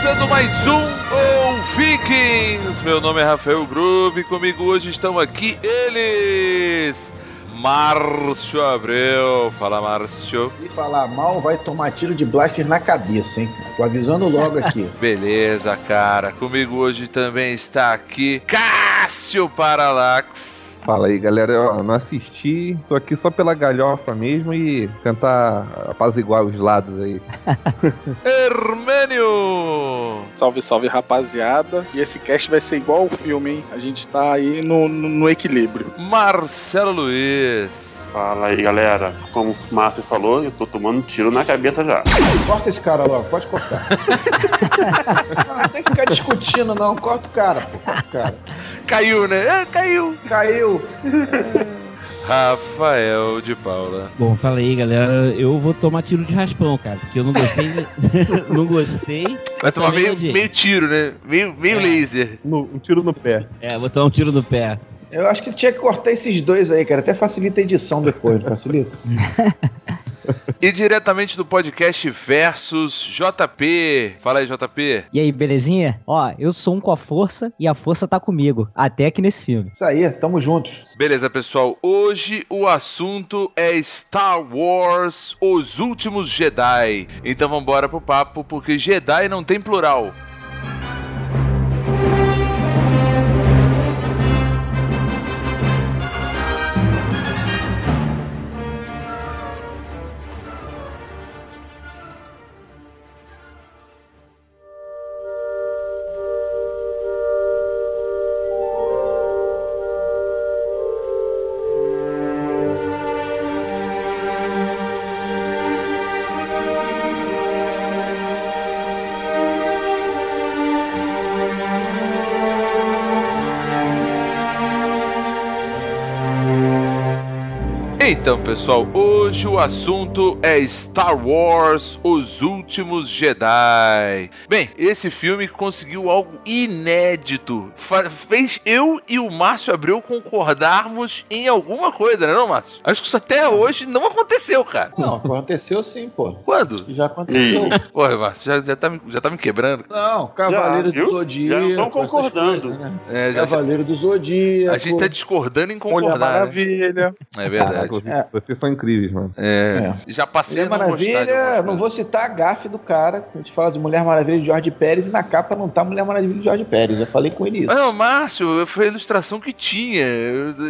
começando mais um O Vikings. Meu nome é Rafael Groove e comigo hoje estão aqui eles. Márcio Abreu. Fala, Márcio. Se falar mal, vai tomar tiro de blaster na cabeça, hein? Tô avisando logo aqui. Beleza, cara. Comigo hoje também está aqui Cássio Paralax. Fala aí, galera. Eu não assisti, tô aqui só pela galhofa mesmo e tentar apaziguar os lados aí. Hermênio! Salve, salve, rapaziada. E esse cast vai ser igual ao filme, hein? A gente tá aí no, no, no equilíbrio. Marcelo Luiz. Fala aí, galera. Como o Márcio falou, eu tô tomando tiro na cabeça já. Corta esse cara logo, pode cortar. não, não tem que ficar discutindo, não. Corta o cara, pô. Corta o cara. Caiu, né? É, caiu. Caiu. Rafael de Paula. Bom, fala aí, galera. Eu vou tomar tiro de raspão, cara, porque eu não gostei. não gostei. Vai tomar meio, meio tiro, né? Meio, meio É. laser. No- um tiro no pé. É, vou tomar um tiro no pé. Eu acho que tinha que cortar esses dois aí, cara. Até facilita a edição depois, não facilita? E diretamente do podcast Versus JP. Fala aí, JP. E aí, belezinha? Ó, eu sou um com a força e a força tá comigo. Até aqui nesse filme. Isso aí, tamo juntos. Beleza, pessoal. Hoje o assunto é Star Wars Os Últimos Jedi. Então vambora pro papo, porque Jedi não tem plural. Então, pessoal, hoje o assunto é Star Wars Os Últimos Jedi. Bem, esse filme conseguiu algo inédito. Fa- fez eu e o Márcio Abreu concordarmos em alguma coisa, né, não, Márcio? Acho que isso até hoje não aconteceu, cara. Não, aconteceu sim, pô. Quando? Já aconteceu. Porra, Márcio, já, já, tá, me, já tá me quebrando. Não, Cavaleiro Já, do? Zodíaco. Já não tão essas concordando. coisas, né? É, já, Cavaleiro do Zodíaco. a gente tá discordando em concordar. Né? Maravilha. É verdade. Caraca, vocês, É. vocês são incríveis, mano. É, já passei Mulher a não gostar de Maravilha, não vou citar a gafe do cara. A gente fala de Mulher Maravilha de Jorge Pérez e na capa não tá Mulher Maravilha de Jorge Pérez. Eu falei com ele isso. Não, Márcio, foi a ilustração que tinha.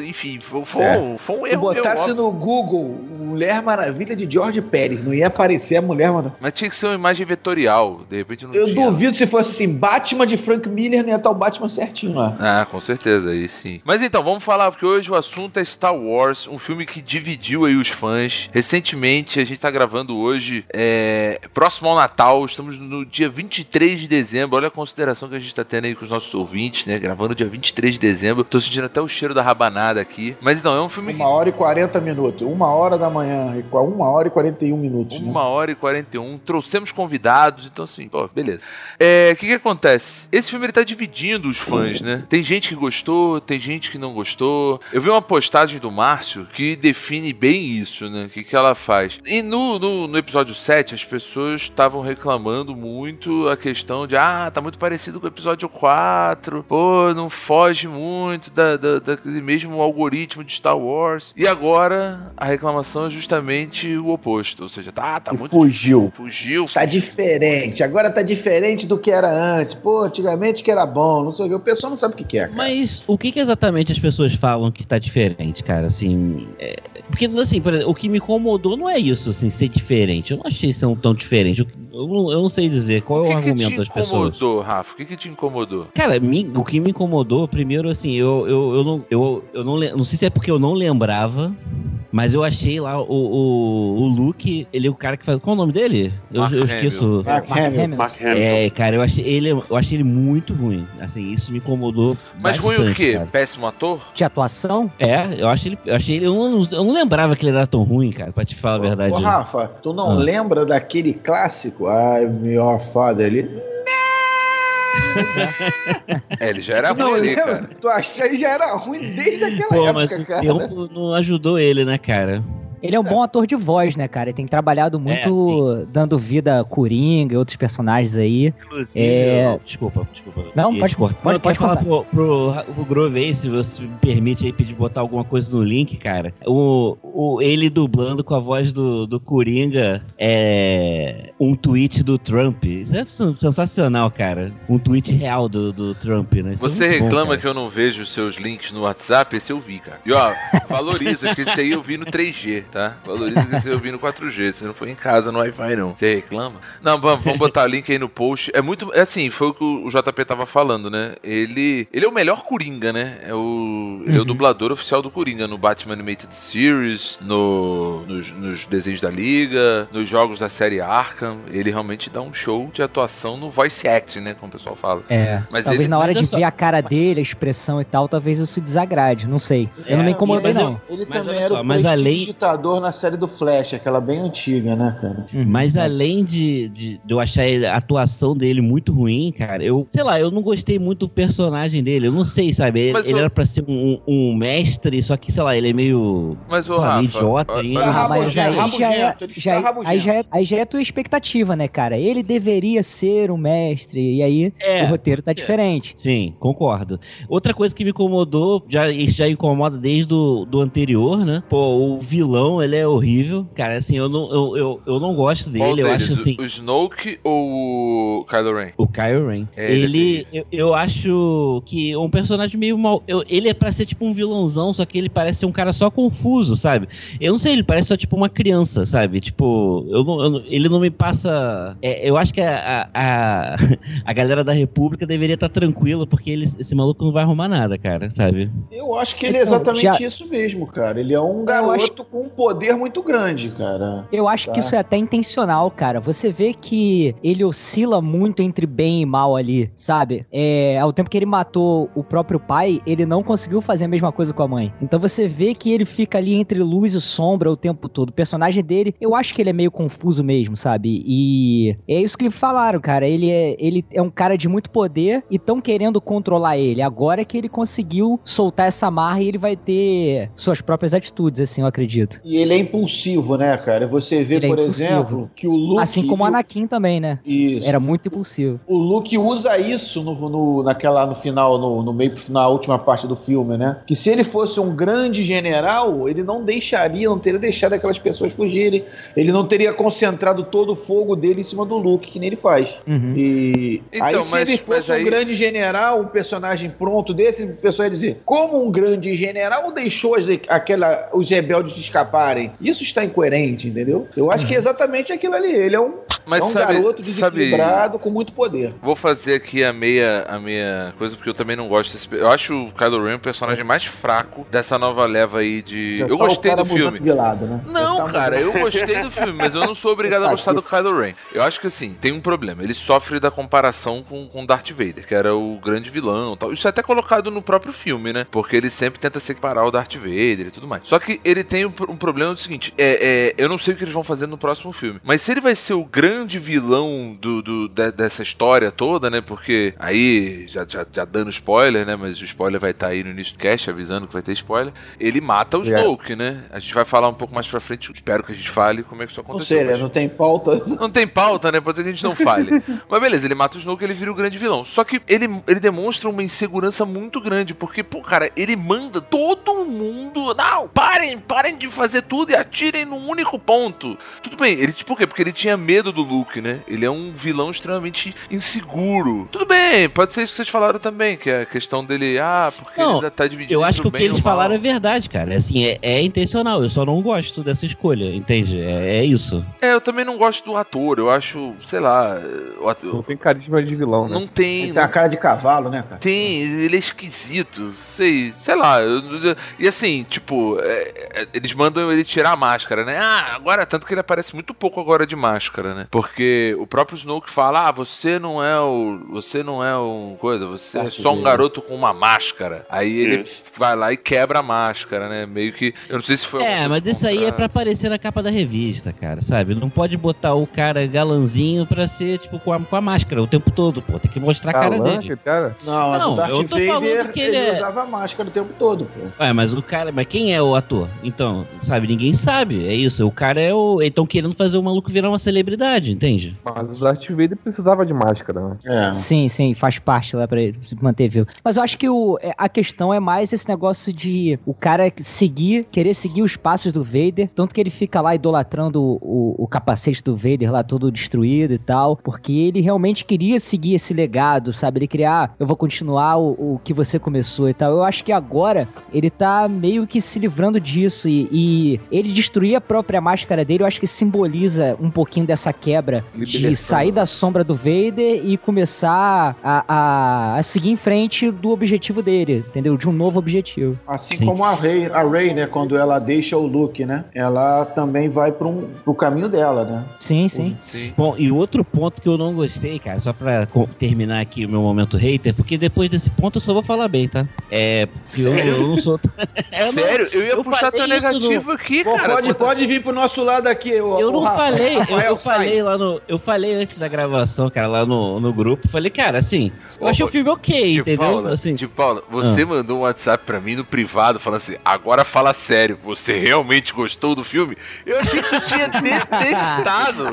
Enfim, foi, foi É. um, foi um Se erro meu, botasse óbvio. no Google Mulher Maravilha de George Pérez, não ia aparecer a Mulher Maravilha. Mas tinha que ser uma imagem vetorial. De repente não Eu tinha. duvido se fosse assim, Batman de Frank Miller, não ia estar o Batman certinho lá. Ah, com certeza, aí sim. Mas então, vamos falar, porque hoje o assunto é Star Wars, um filme que dividiu aí os fãs. Recentemente, a gente tá gravando hoje, é, próximo ao Natal, estamos no dia 23 de dezembro. Olha a consideração que a gente tá tendo aí com os nossos ouvintes, né? Gravando dia 23 de dezembro. Tô sentindo até o cheiro da rabanada aqui. Mas então, é um filme Uma hora e 40 minutos. Uma hora da manhã. Uma hora e 41 minutos. né? Uma hora e 41. Trouxemos convidados, então assim, pô, beleza. É, O que que acontece? Esse filme ele tá dividindo os fãs, né? Tem gente que gostou, tem gente que não gostou. Eu vi uma postagem do Márcio que define bem isso, né? O que, que ela faz. E no, no, no episódio 7, as pessoas estavam reclamando muito a questão de, ah, tá muito parecido com o episódio 4. Pô, não foge muito da, da- daquele mesmo algoritmo de Star Wars. E agora a reclamação é justamente o oposto. Ou seja, tá, tá E muito. fugiu. Fugiu. Tá diferente. Agora tá diferente do que era antes. Pô, antigamente que era bom. Não sei o que. O pessoal não sabe o que que é, cara. Mas o que, que exatamente as pessoas falam que tá diferente, cara? Assim. é- Porque, assim, por exemplo, o que me incomodou não é isso, assim, ser diferente. Eu não achei isso tão diferente. Eu, não, eu não sei dizer qual o é que o que argumento te das pessoas. incomodou, Rafa? O que, que te incomodou? Cara, me- o que me incomodou, primeiro, assim, eu, eu, eu não. Eu, eu não, não sei se é porque eu não lembrava. Mas eu achei lá o, o, o Luke, ele é o cara que faz. Qual é o nome dele? Eu, Mark eu esqueço. Mark Hamill. Mark Hamill. É, cara, eu achei ele, eu achei ele muito ruim. Assim, isso me incomodou. Mas ruim o bastante, quê? cara. Péssimo ator? De atuação? É, eu achei ele. Eu achei ele. Eu não, eu não lembrava que ele era tão ruim, cara, pra te falar a verdade. Ô, Rafa, tu não Ah. lembra daquele clássico? I'm your father ali? É, ele já era não ruim ali, cara. Tu achou que já era ruim desde aquela Pô, mas época, o cara. tempo não ajudou ele, né, cara? Ele é um bom ator de voz, né, cara? Ele tem trabalhado muito dando vida a Coringa e outros personagens aí. Inclusive, É. eu- desculpa, desculpa. Não, pode- pode- pode pode falar pro, pro, pro Grove aí, se você me permite aí pedir botar alguma coisa no link, cara. O, o, ele dublando com a voz do, do Coringa é um tweet do Trump. Isso é sen- sensacional, cara. Um tweet real do, do Trump, né? Isso é Você bom, reclama cara. que eu não vejo os seus links no WhatsApp? Esse eu vi, cara. E ó, valoriza que esse aí eu vi no 3G, tá? Valoriza que eu vi no 4G. Você não foi em casa no Wi-Fi, não. Você reclama? Não, vamos, vamos botar o link aí no post. É muito. É assim, foi o que o JP tava falando, né? Ele. Ele é o melhor Coringa, né? É o. Ele é o Uhum. dublador oficial do Coringa no Batman Animated Series, no, nos, nos desenhos da Liga, nos jogos da série Arkham. Ele realmente dá um show de atuação no voice acting, né? Como o pessoal fala. É. Mas talvez ele- na hora de ver a cara dele, a expressão e tal, talvez isso desagrade. Não sei. Eu não É, me incomodei, não. Ele Mas também olha era só, o mas além- ditador na série do Flash, aquela bem antiga, né, cara? Uhum. Mas além de, de, de eu achar ele- a atuação dele muito ruim, cara, eu, sei lá, eu não gostei muito do personagem dele. Eu não sei, sabe? Ele, ele o- era pra ser um, um mestre, só que, sei lá, ele é meio. Mas o Rafa, meio idiota Ah, só. mas aí já é, ele está já, é- rabugento. aí, já é, aí já é a tua expectativa, né, cara? Ele deveria ser um mestre, e aí É, o roteiro tá diferente. Sim, concordo. Outra coisa que me incomodou, já, isso já incomoda desde o do anterior, né? Pô, o vilão, ele é horrível. Cara, assim, eu não, eu, eu, eu não gosto Qual dele. Eu deles? acho assim. O Snoke ou o Kylo Ren? O Kylo Ren. É, ele ele, eu, eu acho que é um personagem meio mal. eu- ele é pra ser tipo um vilãozão, só que ele parece ser um cara só confuso, sabe? Eu não sei, ele parece só tipo uma criança, sabe? Tipo, eu não, eu não- ele não me passa. é, eu acho que a, a, a, galera da República deveria estar tranquila, porque ele, esse maluco não vai arrumar nada, cara, sabe? Eu acho que ele é Então, exatamente já- isso mesmo, cara. Ele é um garoto com um poder muito grande, cara. Eu acho Tá. que isso é até intencional, cara. Você vê que ele oscila muito entre bem e mal ali, sabe? É, ao tempo que ele matou o próprio pai, ele não conseguiu fazer a mesma coisa com a mãe. Então você vê que ele fica ali entre luz e sombra o tempo todo. O personagem dele, eu acho que ele é meio confuso mesmo, sabe? E é isso que falaram, cara. Ele é, ele é um cara de muito poder e estão querendo controlar ele. Agora é que ele conseguiu soltar essa marra e ele vai ter suas próprias atitudes, assim, eu acredito. E ele é impulsivo, né, cara? Você vê, Ele é por impulsivo. exemplo, que o Luke. Assim como o Anakin também, né? Isso. Era muito impulsivo. O Luke usa isso no, no- naquela, no final, no, no meio pro final, a última parte do filme, né? Que se ele fosse um grande general, ele não deixaria, não teria deixado aquelas pessoas fugirem. Ele não teria concentrado todo o fogo dele em cima do Luke, que nem ele faz. Uhum. E Então, aí, se mas- ele fosse aí- um grande general, um personagem pronto desse, o pessoal ia dizer: como um grande general deixou as, aquela, os rebeldes escaparem? Isso está incoerente, entendeu? Eu acho que é exatamente aquilo ali. Ele é um, Mas é um sabe, garoto sabe, desequilibrado com muito poder. vou fazer aqui a meia, a meia coisa, porque eu também não gosto desse. Eu acho o Kylo Ren o personagem mais fraco dessa nova leva aí de. Já Eu tá o gostei do filme. Lado, né? Não, tá cara, eu gostei do filme, mas eu não sou obrigado a gostar do Kylo Ren. Eu acho que assim, tem um problema. Ele sofre da comparação com, com Darth Vader, que era o grande vilão e tal. Isso é até colocado no próprio filme, né? Porque ele sempre tenta se equiparar ao Darth Vader e tudo mais. Só que ele tem um, um problema do seguinte: é, é, eu não sei o que eles vão fazer no próximo filme. Mas se ele vai ser o grande vilão do, do- de- dessa história toda, né? Porque aí, já, já, já dando spoiler, né? Mas o spoiler vai estar aí no início do cast, avisando que vai ter spoiler. Ele mata o É. Snoke, né? A gente vai falar um pouco mais pra frente. Espero que a gente fale como é que isso Não aconteceu. sei, né? mas- Não tem pauta. não tem pauta, né? Pode ser que a gente não fale. Mas beleza, ele mata o Snoke e ele vira o grande vilão. Só que ele, ele demonstra uma insegurança muito grande, porque, pô, cara, ele manda todo mundo. Não, parem, parem de fazer tudo e atirem num único ponto. Tudo bem, ele, por quê? Porque ele tinha medo do Luke, né? Ele é um vilão extremamente inseguro. Tudo bem, pode ser isso que vocês falaram também, que é a questão dele, ah, porque Não, ele tá dividido. Eu acho que o que eles falaram é verdade, cara. Assim, é, é intencional. Eu só não gosto dessa escolha, entende? É, é isso. É, eu também não gosto do ator. Eu acho, sei lá, o ator- Não tem carisma de vilão, né? não tem. Ele tem a cara de cavalo, né, cara? Tem, ele é esquisito, sei, sei lá. eu- eu- E assim, tipo, é, é, eles mandam ele tirar a máscara, né? Ah, agora, tanto que ele aparece muito pouco agora de máscara, né? Porque o próprio Snoke fala: "Ah, você não é o, você não é um coisa, você é só um garoto com uma máscara". Aí ele Isso. vai lá e quebra a máscara, né? Meio que, eu não sei se foi É, mas isso aí é pra aparecer na capa da revista, cara, sabe? Não pode botar o cara galanzinho pra ser, tipo, com a, com a máscara o tempo todo, pô. Tem que mostrar a cara dele. cara. Não, Não, o Darth eu tô falando Vader, que ele, ele é- usava máscara o tempo todo, pô. Ué, mas o cara. Mas quem é o ator? Então, sabe, ninguém sabe. É isso. O cara é o. Eles estão querendo fazer o maluco virar uma celebridade, entende? Mas o Darth Vader precisava de máscara, né? É. Sim, sim, faz parte lá pra ele se manter vivo. Mas eu acho que o, é, a questão é mais esse negócio de o cara seguir, querer seguir os passos do Vader, tanto que ele fica lá idolatrando o, o- o capacete do Vader lá todo destruído e tal, porque ele realmente queria seguir esse legado, sabe? Ele queria, ah, eu vou continuar o, o que você começou e tal. Eu acho que agora ele tá meio que se livrando disso e, e ele destruir a própria máscara dele, eu acho que simboliza um pouquinho dessa quebra de sair da sombra do Vader e começar a, a, a seguir em frente do objetivo dele, entendeu? De um novo objetivo. Assim Sim. como a Rey, a Rey, né, quando ela deixa o Luke, né? Ela também vai para um, pro caminho dela, né? Sim, sim. Sim. Bom, e outro ponto que eu não gostei, cara, só pra terminar aqui o meu momento hater, porque depois desse ponto eu só vou falar bem, tá? É. Porque eu, Sério? eu não sou. É, eu não- Sério, eu ia eu puxar teu isso aqui, Pô, cara. pode, pode vir pro nosso lado aqui, ô, Eu não Rafa. falei, eu, Rafael, eu falei sai. lá no. Eu falei antes da gravação, cara, lá no, no grupo. Falei, cara, assim, eu Ô, achei o filme ok, entendeu? Paula, assim, tio Paula, você mandou um WhatsApp pra mim no privado falando assim: agora fala sério, você realmente gostou do filme? Eu achei que tu tinha detestado.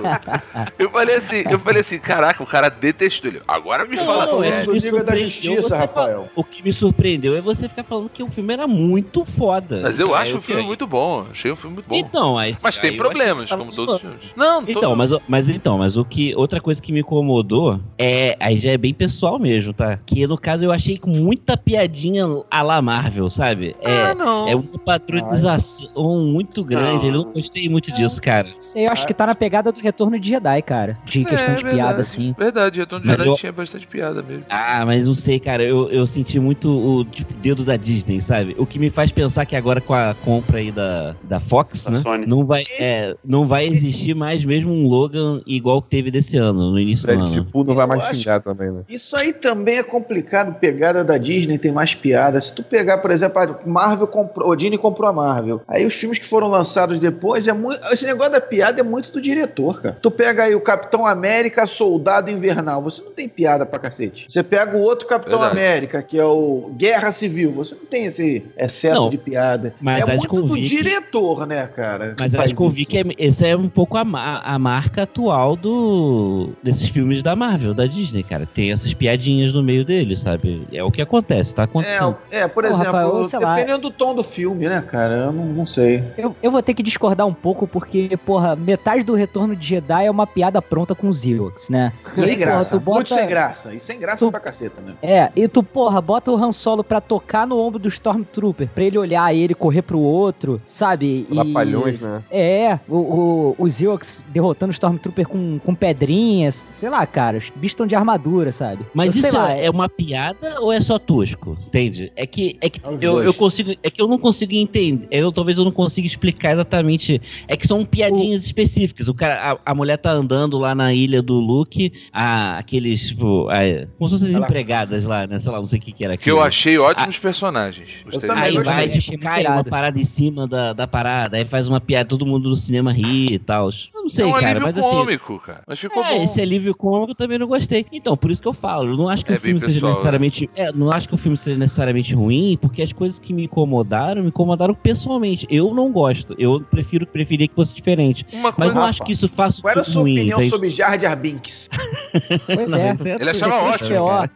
Eu falei assim, eu falei assim, caraca, o cara detestou ele. Agora me fala Não, é sério. me Liga da Justiça, Rafael. fa- O que me surpreendeu é você ficar falando que o filme era muito foda. Mas eu Aí acho o filme fiquei- muito bom. Achei o filme muito bom. Então, aí, Mas tem aí problemas, como todos os filmes. Não, Então, mas, mas então, mas o que outra coisa que me incomodou é, aí já é bem pessoal mesmo, tá? Que no caso eu achei com muita piadinha a la Marvel, sabe? Ah, É, não. é uma patronização muito grande. Não. Eu não gostei muito disso, cara. Não sei, eu acho que tá na pegada do retorno de Jedi, cara. De questão É, de verdade, piada, assim. Verdade, Retorno de Mas Jedi eu- tinha bastante piada mesmo. Ah, mas não sei, cara. Eu, eu senti muito o tipo, dedo da Disney, sabe? O que me faz pensar que agora com a compra aí da, da Fox, Da né? Sony. Não vai, é, não vai existir mais mesmo um Logan igual que teve desse ano, no início do Deadpool ano. tipo, não vai Eu mais xingar também, né? Isso aí também é complicado. Pegada da Disney tem mais piada. Se tu pegar, por exemplo, a Marvel comprou, o Disney comprou a Marvel. Aí os filmes que foram lançados depois é muito. Esse negócio da piada é muito do diretor, cara. Tu pega aí o Capitão América, Soldado Invernal. Você não tem piada pra cacete. Você pega o outro Capitão Verdade. América, que é o Guerra Civil. Você não tem esse excesso Não, de piada. mas é muito do que- diretor, né, cara? Mas acho que eu vi que é, essa é um pouco a, a marca atual do desses filmes da Marvel, da Disney, cara. Tem essas piadinhas no meio deles, sabe? É o que acontece, tá acontecendo. É, é, por exemplo, Rafael, sei lá. dependendo do tom do filme, né, cara? Eu não, não sei. Eu, eu vou ter que discordar um pouco, porque, porra, metade do retorno de Jedi é uma piada pronta com os Ewoks, né? E Sem aí, porra, graça. tu bota. Muito sem graça. E sem graça Tu- pra caceta, né? É, e tu, porra, bota o Han Solo pra tocar no ombro do Stormtrooper, pra ele olhar ele correr pro outro, sabe? E- Trapalhões, né? É, o, o- os Ewoks derrotando o Stormtrooper com, com pedrinhas, sei lá, cara, os bichos estão de armadura, sabe? Mas Eu sei isso lá, é uma piada ou é só tosco? Entende? É que, é que É eu, eu consigo. É que eu não consigo entender. Eu, talvez eu não consiga explicar exatamente. É que são piadinhas específicas. O cara, a, a mulher tá andando lá na ilha do Luke, a, aqueles, tipo, a, como se fossem as Ela- empregadas lá, né? Sei lá, não sei o que, que era Que eu achei ótimos personagens. Gostei também Aí vai, tipo, cai uma parada em cima da, da parada, aí faz uma piada, todo mundo no cinema ri e tal. Eu não sei, é um cara, mas assim. cômico, cara. Mas ficou É, bom. esse alívio cômico eu também não gostei. Então, por isso que eu falo, eu não acho que É o filme bem seja pessoal, necessariamente. É, não acho que o filme seja necessariamente ruim, porque as coisas que me incomodaram, me incomodaram pessoalmente. Eu não gosto. Eu prefiro preferia que fosse diferente. Uma Mas coisa. não acho que isso faça o Qual era a sua ruim. opinião entende? sobre Jar Jar Binks? Pois Não, é. é Ele achava ótimo, C3PO.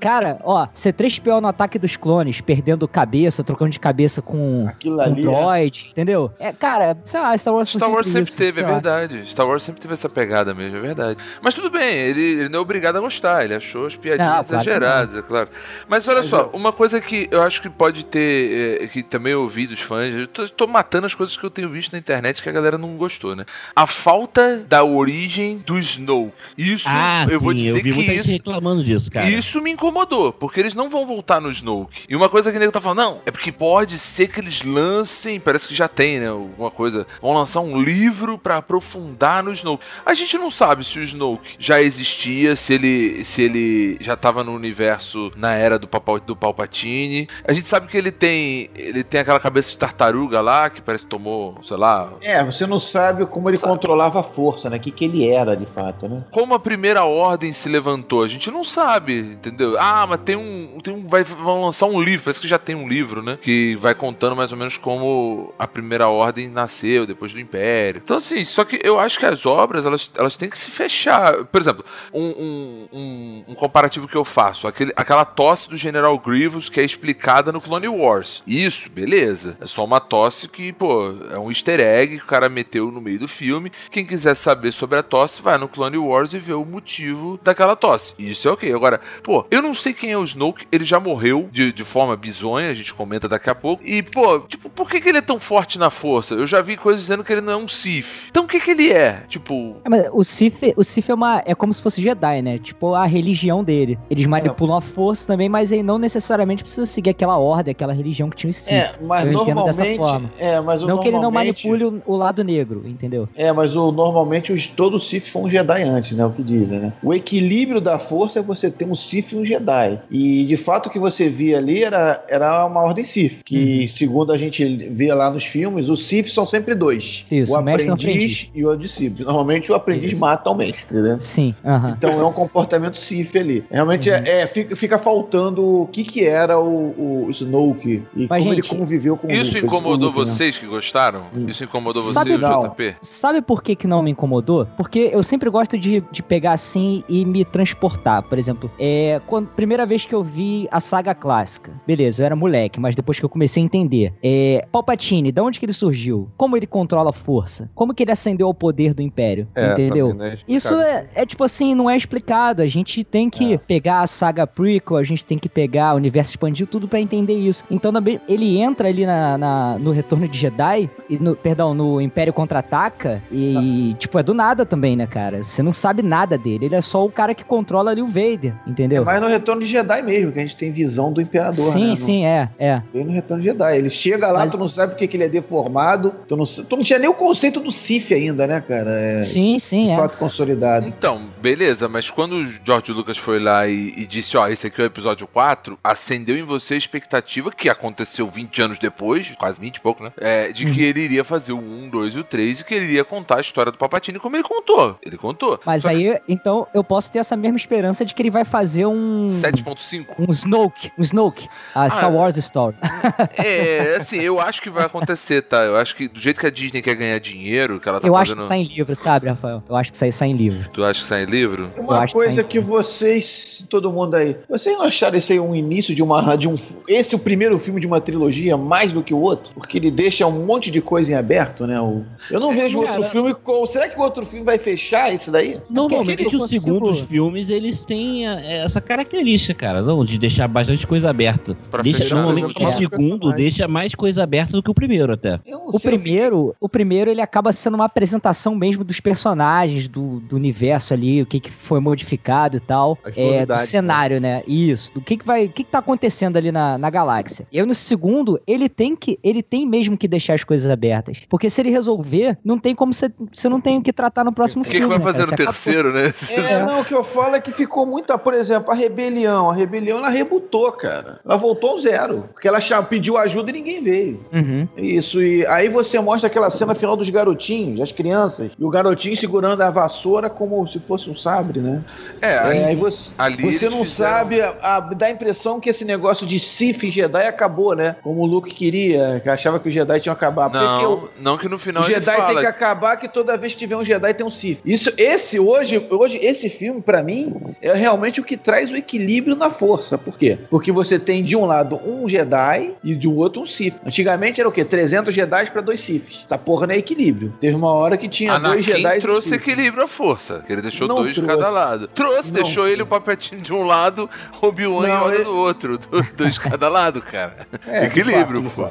Cara, ó, C3PO no ataque dos clones, perdendo cabeça, trocando de cabeça com Aquilo um é- droid, entendeu? É, cara, sei lá, Star Wars Star Wars sempre isso, teve, é verdade. Star Wars sempre teve essa pegada mesmo, é verdade. Mas tudo bem, ele, ele não é obrigado a gostar, ele achou as piadinhas Não, claro exageradas, é claro. Mas olha Mas só, eu- uma coisa que eu acho que pode ter, é, que também eu ouvi dos fãs, eu tô, tô matando as coisas que eu tenho visto na internet que a galera não gostou, né? A falta da origem do Snoke. Isso, Ah, eu sim, vou dizer eu vi que muita isso, gente reclamando disso, cara. isso me incomodou, porque eles não vão voltar no Snoke. E uma coisa que o nego tá falando, não, é porque pode ser que eles lancem, parece que já tem, né, alguma coisa, vão lançar um livro pra aprofundar no Snoke. A gente não sabe se o Snoke já existia, se ele, se ele já tava no universo na era do, Papa, do Palpatine. A gente sabe que ele tem, ele tem aquela cabeça de tartaruga lá, que parece que tomou, sei lá, É, você não sabe como ele Sabe. controlava a força, né? O que, que ele era de fato, né? como a primeira ordem se levantou, a gente não sabe, entendeu? Ah, mas tem um, tem um vai vão lançar um livro, parece que já tem um livro, né, que vai contando mais ou menos como a primeira ordem nasceu depois do Império. Então assim, só que eu acho que as obras elas, elas têm que se fechar. Por exemplo, um, um, um, um comparativo que eu faço, aquele, aquela tosse do General Grievous que é explicada no Clone Wars. Isso, beleza. É só uma tosse que, pô, é um easter egg que o cara meteu no meio do filme. Quem quiser saber sobre a tosse, vai no Clone Wars e vê o motivo daquela tosse. Isso é ok. Agora, pô, eu não sei quem é o Snoke, ele já morreu de, de forma bizonha, a gente comenta daqui a pouco. E, pô, tipo, por que, que ele é tão forte na força? Eu já vi coisas dizendo que ele não é um Sith. Então o que, que ele é? Tipo, É, mas o Sith, o Sith é, uma, é como se fosse Jedi, né? Tipo, a religião dele. Eles manipulam a força também, mas ele não necessariamente precisa seguir aquela ordem, aquela religião que tinha os Sith. É, mas Eu entendo dessa normalmente. forma. É, mas o não que ele não normalmente- manipule o, o lado negro, entendeu? É, mas o, normalmente os, todo Sith foi um Jedi antes, né? O que dizem, né? O equilíbrio da força é você ter um Sith e um Jedi. E de fato o que você via ali era, era uma ordem Sith. Que, segundo a gente vê lá nos filmes, os Sith são sempre dois: Isso, o o mestre e o aprendiz, aprendiz. e o discípulo. Normalmente o aprendiz Isso. mata o mestre, né? Sim, aham. Então é um comportamento Sith ali. Realmente Uhum. é, é, fica, fica faltando o que, que era o, o Snoke e Mas, como gente, ele conviveu com o isso incomodou o Luke, né? vocês que gostaram? Hum. Isso incomodou Sabe vocês. JP? Sabe por que, que não me incomodou? Porque eu sempre gosto de, de pegar assim e me transportar. Por exemplo, é, quando, primeira vez que eu vi a saga clássica. Beleza, eu era moleque, mas depois que eu comecei a entender. É, Palpatine, de onde que ele surgiu? Como ele controla a força? Como que ele ascendeu ao poder do Império? É, entendeu? é. Isso é, é tipo assim, não é explicado. A gente tem que pegar a saga prequel, a gente tem que pegar o universo expandido, tudo pra entender isso. Então também ele entra ali na, na- no Retorno de Jedi, e no, perdão, no Império Contra-Ataca, e tipo, é do nada também, né, cara? Você não sabe nada dele. Ele é só o cara que controla ali o Vader, É entendeu? mais no Retorno de Jedi mesmo, que a gente tem visão do Imperador, sim, né? No- sim, é, é. Bem no Retorno de Jedi. Ele chega lá, Mas- tu não sabe porque que ele é deformado. Tu não, tu não tinha nem o conceito do Sith ainda, né, cara? É, Sim, sim, de é. fato consolidado. Então, beleza, mas quando o George Lucas foi lá e, e disse, ó, esse aqui é o episódio 4, acendeu em você a expectativa, que aconteceu 20 anos depois, quase 20 e pouco, né? É, de que ele iria fazer o 1, 2 e o 3 e que ele iria contar a história do Papatini como ele contou. Ele contou. Mas Só que aí, então, eu posso ter essa mesma esperança de que ele vai fazer um. 7.5. Um Snoke, um Snoke, a Star Ah, Wars Story. É, assim, eu acho que vai acontecer, tá? Eu acho que do jeito que a Disney quer ganhar dinheiro, que ela tá eu acho fazendo. que sai em livro, sabe, Rafael? Eu acho que sai, sai em livro. Tu acha que sai em livro? Uma acho que coisa sim. que vocês, todo mundo aí, vocês não acharam esse aí um início de uma de um esse o primeiro filme de uma trilogia mais do que o outro? Porque ele deixa um monte de coisa em aberto, né? O- eu não vejo cara. outro filme com. Será que o outro filme vai fechar esse daí? Normalmente os segundos filmes eles têm a- essa característica, cara, não, de deixar bastante coisa aberta. Pra Deixa, fechar, normalmente né? o segundo Personagem. deixa mais coisa aberta do que o primeiro até. Eu não O primeiro, o primeiro ele acaba sendo uma apresentação mesmo dos personagens, do, do universo ali, o que, que foi modificado e tal, As é, do novidades, cenário, né? Isso, do que que vai, o que que tá acontecendo ali na, na galáxia. Eu no segundo, ele tem que, ele tem mesmo que deixar as coisas abertas, porque se ele resolver, não tem como você, você não tem o que tratar no próximo O que, que filme. vai né, fazer cara? no acabou. terceiro, né? É, não, o que eu falo é que ficou muita, por exemplo, a rebelião. A rebelião ela rebutou, cara. Ela voltou ao zero. Porque ela pediu ajuda e ninguém veio. Uhum. Isso, e aí você mostra aquela cena final dos garotinhos, as crianças, e o garotinho segurando a vassoura como se fosse um sabre, né? É, É, aí, aí você, ali você não fizeram- sabe, a, a- dá a impressão que esse negócio de e Jedi acabou, né? Como o Luke queria, que achava que os Jedi tinham acabado. Porque Não, não que no o, final o ele Jedi fala. tem que acabar que toda vez que tiver um Jedi tem um Sith. Isso, esse hoje, hoje esse filme pra mim é realmente o que traz o equilíbrio na força. Por quê? Porque você tem de um lado um Jedi e do outro um Sith. Antigamente era o quê? 300 Jedi pra dois Siths. Essa porra não é equilíbrio. Teve uma hora que tinha dois Anakin Jedi. e um trouxe Sith. equilíbrio à força, que ele deixou Não dois de trouxe. cada lado. Trouxe, Não deixou ele o papetinho de um lado, Obi-Wan Não, hora ele- do outro, do- dois de cada lado, cara. É, de equilíbrio, de pô.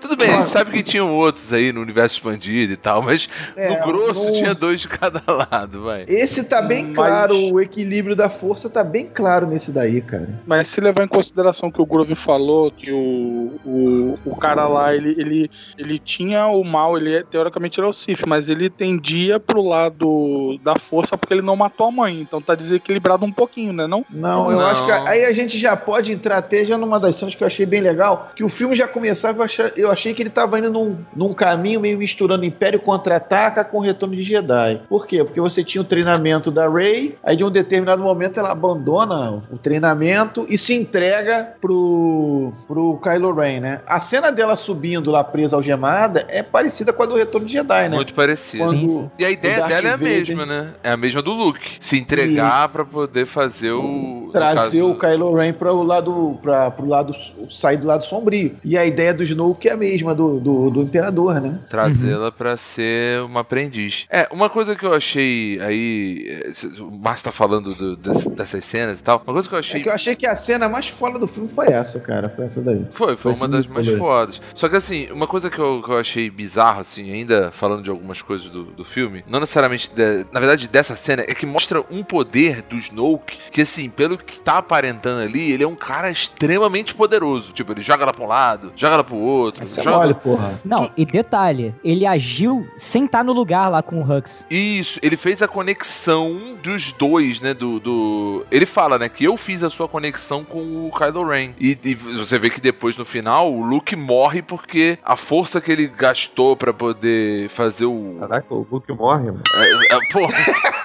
Tudo bem, a gente sabe que tinham outros aí no universo expandido e tal, mas É, no grosso no- tinha dois de cada lado, vai. Esse tá bem Mas- claro, o equilíbrio da força tá bem claro nesse daí, cara. Mas se levar em consideração que o Grove falou que o, o, o cara lá, ele, ele, ele tinha o mal, ele teoricamente ele é o Sif, mas ele tendia pro lado da força porque ele não matou a mãe. Então tá desequilibrado um pouquinho, né? Não? Não, eu Não. acho que aí a gente já pode entrar até já numa das cenas que eu achei bem legal, que o filme já começava, eu achei, eu achei que ele tava indo num, num caminho meio misturando Império Contra-Ataca com Retorno de Jedi. Por quê? Porque você tinha o treinamento da Rey, aí de um determinado momento ela abandona o treinamento e se entrega pro, pro Kylo Ren, né? A cena dela subindo lá presa algemada é parecida com a do Retorno de Jedi, né? Muito parecido. Quando Sim, sim. E a o ideia dela é a Vader mesma, né? É a mesma do Luke. Se entregar pra poder fazer o. trazer caso- o Kylo Ren para o lado para pro lado sair do lado sombrio. E a ideia do Snoke é a mesma do, do, do imperador, né? Trazê-la pra ser uma aprendiz. É, uma coisa que eu achei aí. eh, O Márcio tá falando do- desse- dessas cenas e tal. Uma coisa que eu É achei. que eu achei que a cena mais foda do filme foi essa, cara. Foi essa daí. Foi, foi Foi uma das mais também. fodas. Só que assim, uma coisa que eu, que eu achei bizarro, assim, ainda falando de algumas coisas do, do filme, não necessariamente, de- na verdade, dessa cena, é que mostra um poder do Snoke, que assim, pelo que tá aparentando ali, ele é um cara extremamente poderoso. Tipo, ele joga lá pra um lado, joga lá pro outro, Isso é joga mole, porra. Não, e detalhe, ele agiu sem estar no lugar lá com o Hux. Isso, ele fez a conexão dos dois, né? Do, do. Ele fala, né? Que eu fiz a sua conexão com o Kylo Ren. E, e você vê que depois, no final, o Luke morre porque a força que ele gastou pra poder fazer o. Caraca, o Luke morre, mano. É, é, pô,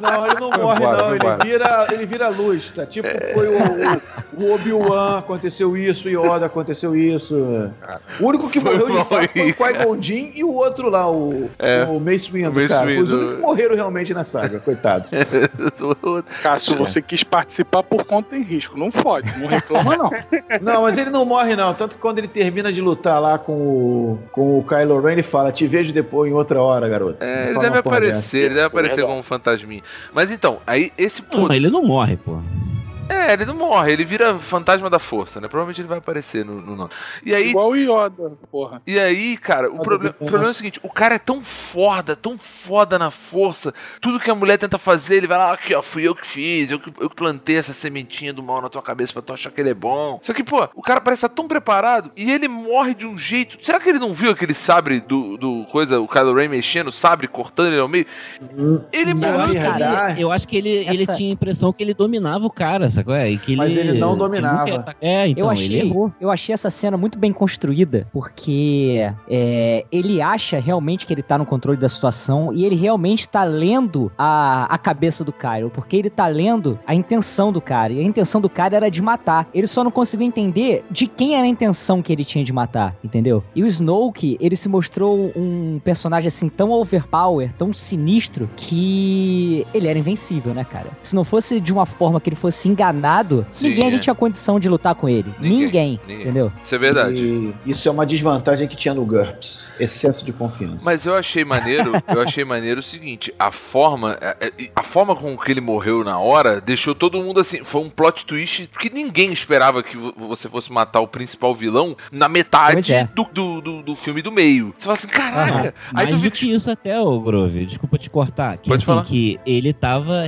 Não, ele não morre, embora, não. Ele vira, ele vira luz, tá? Tipo, foi o, o, o Obi-Wan, aconteceu isso, Yoda, aconteceu isso. O único que Foi morreu de fato foi o Qui-Gon Jinn e o outro lá, o, É. o Mace Windu, O Mace cara. Foi os Windu. únicos que morreram realmente na saga, coitado. Cássio, você quis participar por conta tem risco. Não fode, não reclama não. Não, mas ele não morre, não. Tanto que quando ele termina de lutar lá com o, com o Kylo Ren, ele fala: Te vejo depois em outra hora, garoto. é, ele deve porra aparecer, ele deve aparecer como um fantasminha. Mas então, aí esse Não, poder. mas ele não morre, pô. É, ele não morre, ele vira fantasma da força, né? Provavelmente ele vai aparecer no. no, E aí, Igual o Yoda, porra. E aí, cara, o, Ah, problema, do- o problema é o seguinte: o cara é tão foda, tão foda na força. Tudo que a mulher tenta fazer, ele vai lá, aqui, ó, fui eu que fiz, eu que, eu que plantei essa sementinha do mal na tua cabeça pra tu achar que ele é bom. Só que, pô, o cara parece estar tão preparado e ele morre de um jeito. Será que ele não viu aquele sabre do, do coisa, o Kylo Ren mexendo, o sabre cortando ele ao meio? Ele Na morreu. Eu acho que ele, ele Essa- tinha a impressão que ele dominava o cara, sacou? É, E que Mas ele não dominava. nunca ia atacar- É, então, eu, achei, ele errou. eu achei essa cena muito bem construída, porque é, ele acha realmente que ele tá no controle da situação e ele realmente tá lendo a, a cabeça do Kylo, porque ele tá lendo a intenção do cara. E a intenção do cara era de matar. Ele só não conseguiu entender de quem era a intenção que ele tinha de matar, entendeu? E o Snoke, ele se mostrou um personagem assim tão overpower, tão sinistro, que ele era invencível, né, cara? Se não fosse de uma forma que ele fosse enganado, Sim, ninguém ali é. tinha condição de lutar com ele. Ninguém, Ninguém, ninguém. entendeu? Isso é verdade. E isso é uma desvantagem que tinha no GURPS. Excesso de confiança. Mas eu achei maneiro, eu achei maneiro o seguinte, a forma, a, a forma com que ele morreu na hora deixou todo mundo assim, foi um plot twist porque ninguém esperava que vo- você fosse matar o principal vilão na metade é. do, do, do, do filme do meio. Você fala assim, caraca, Aham. aí Mais do vê que isso até, ô Grove, desculpa te cortar. Que, Pode assim, falar. que ele tava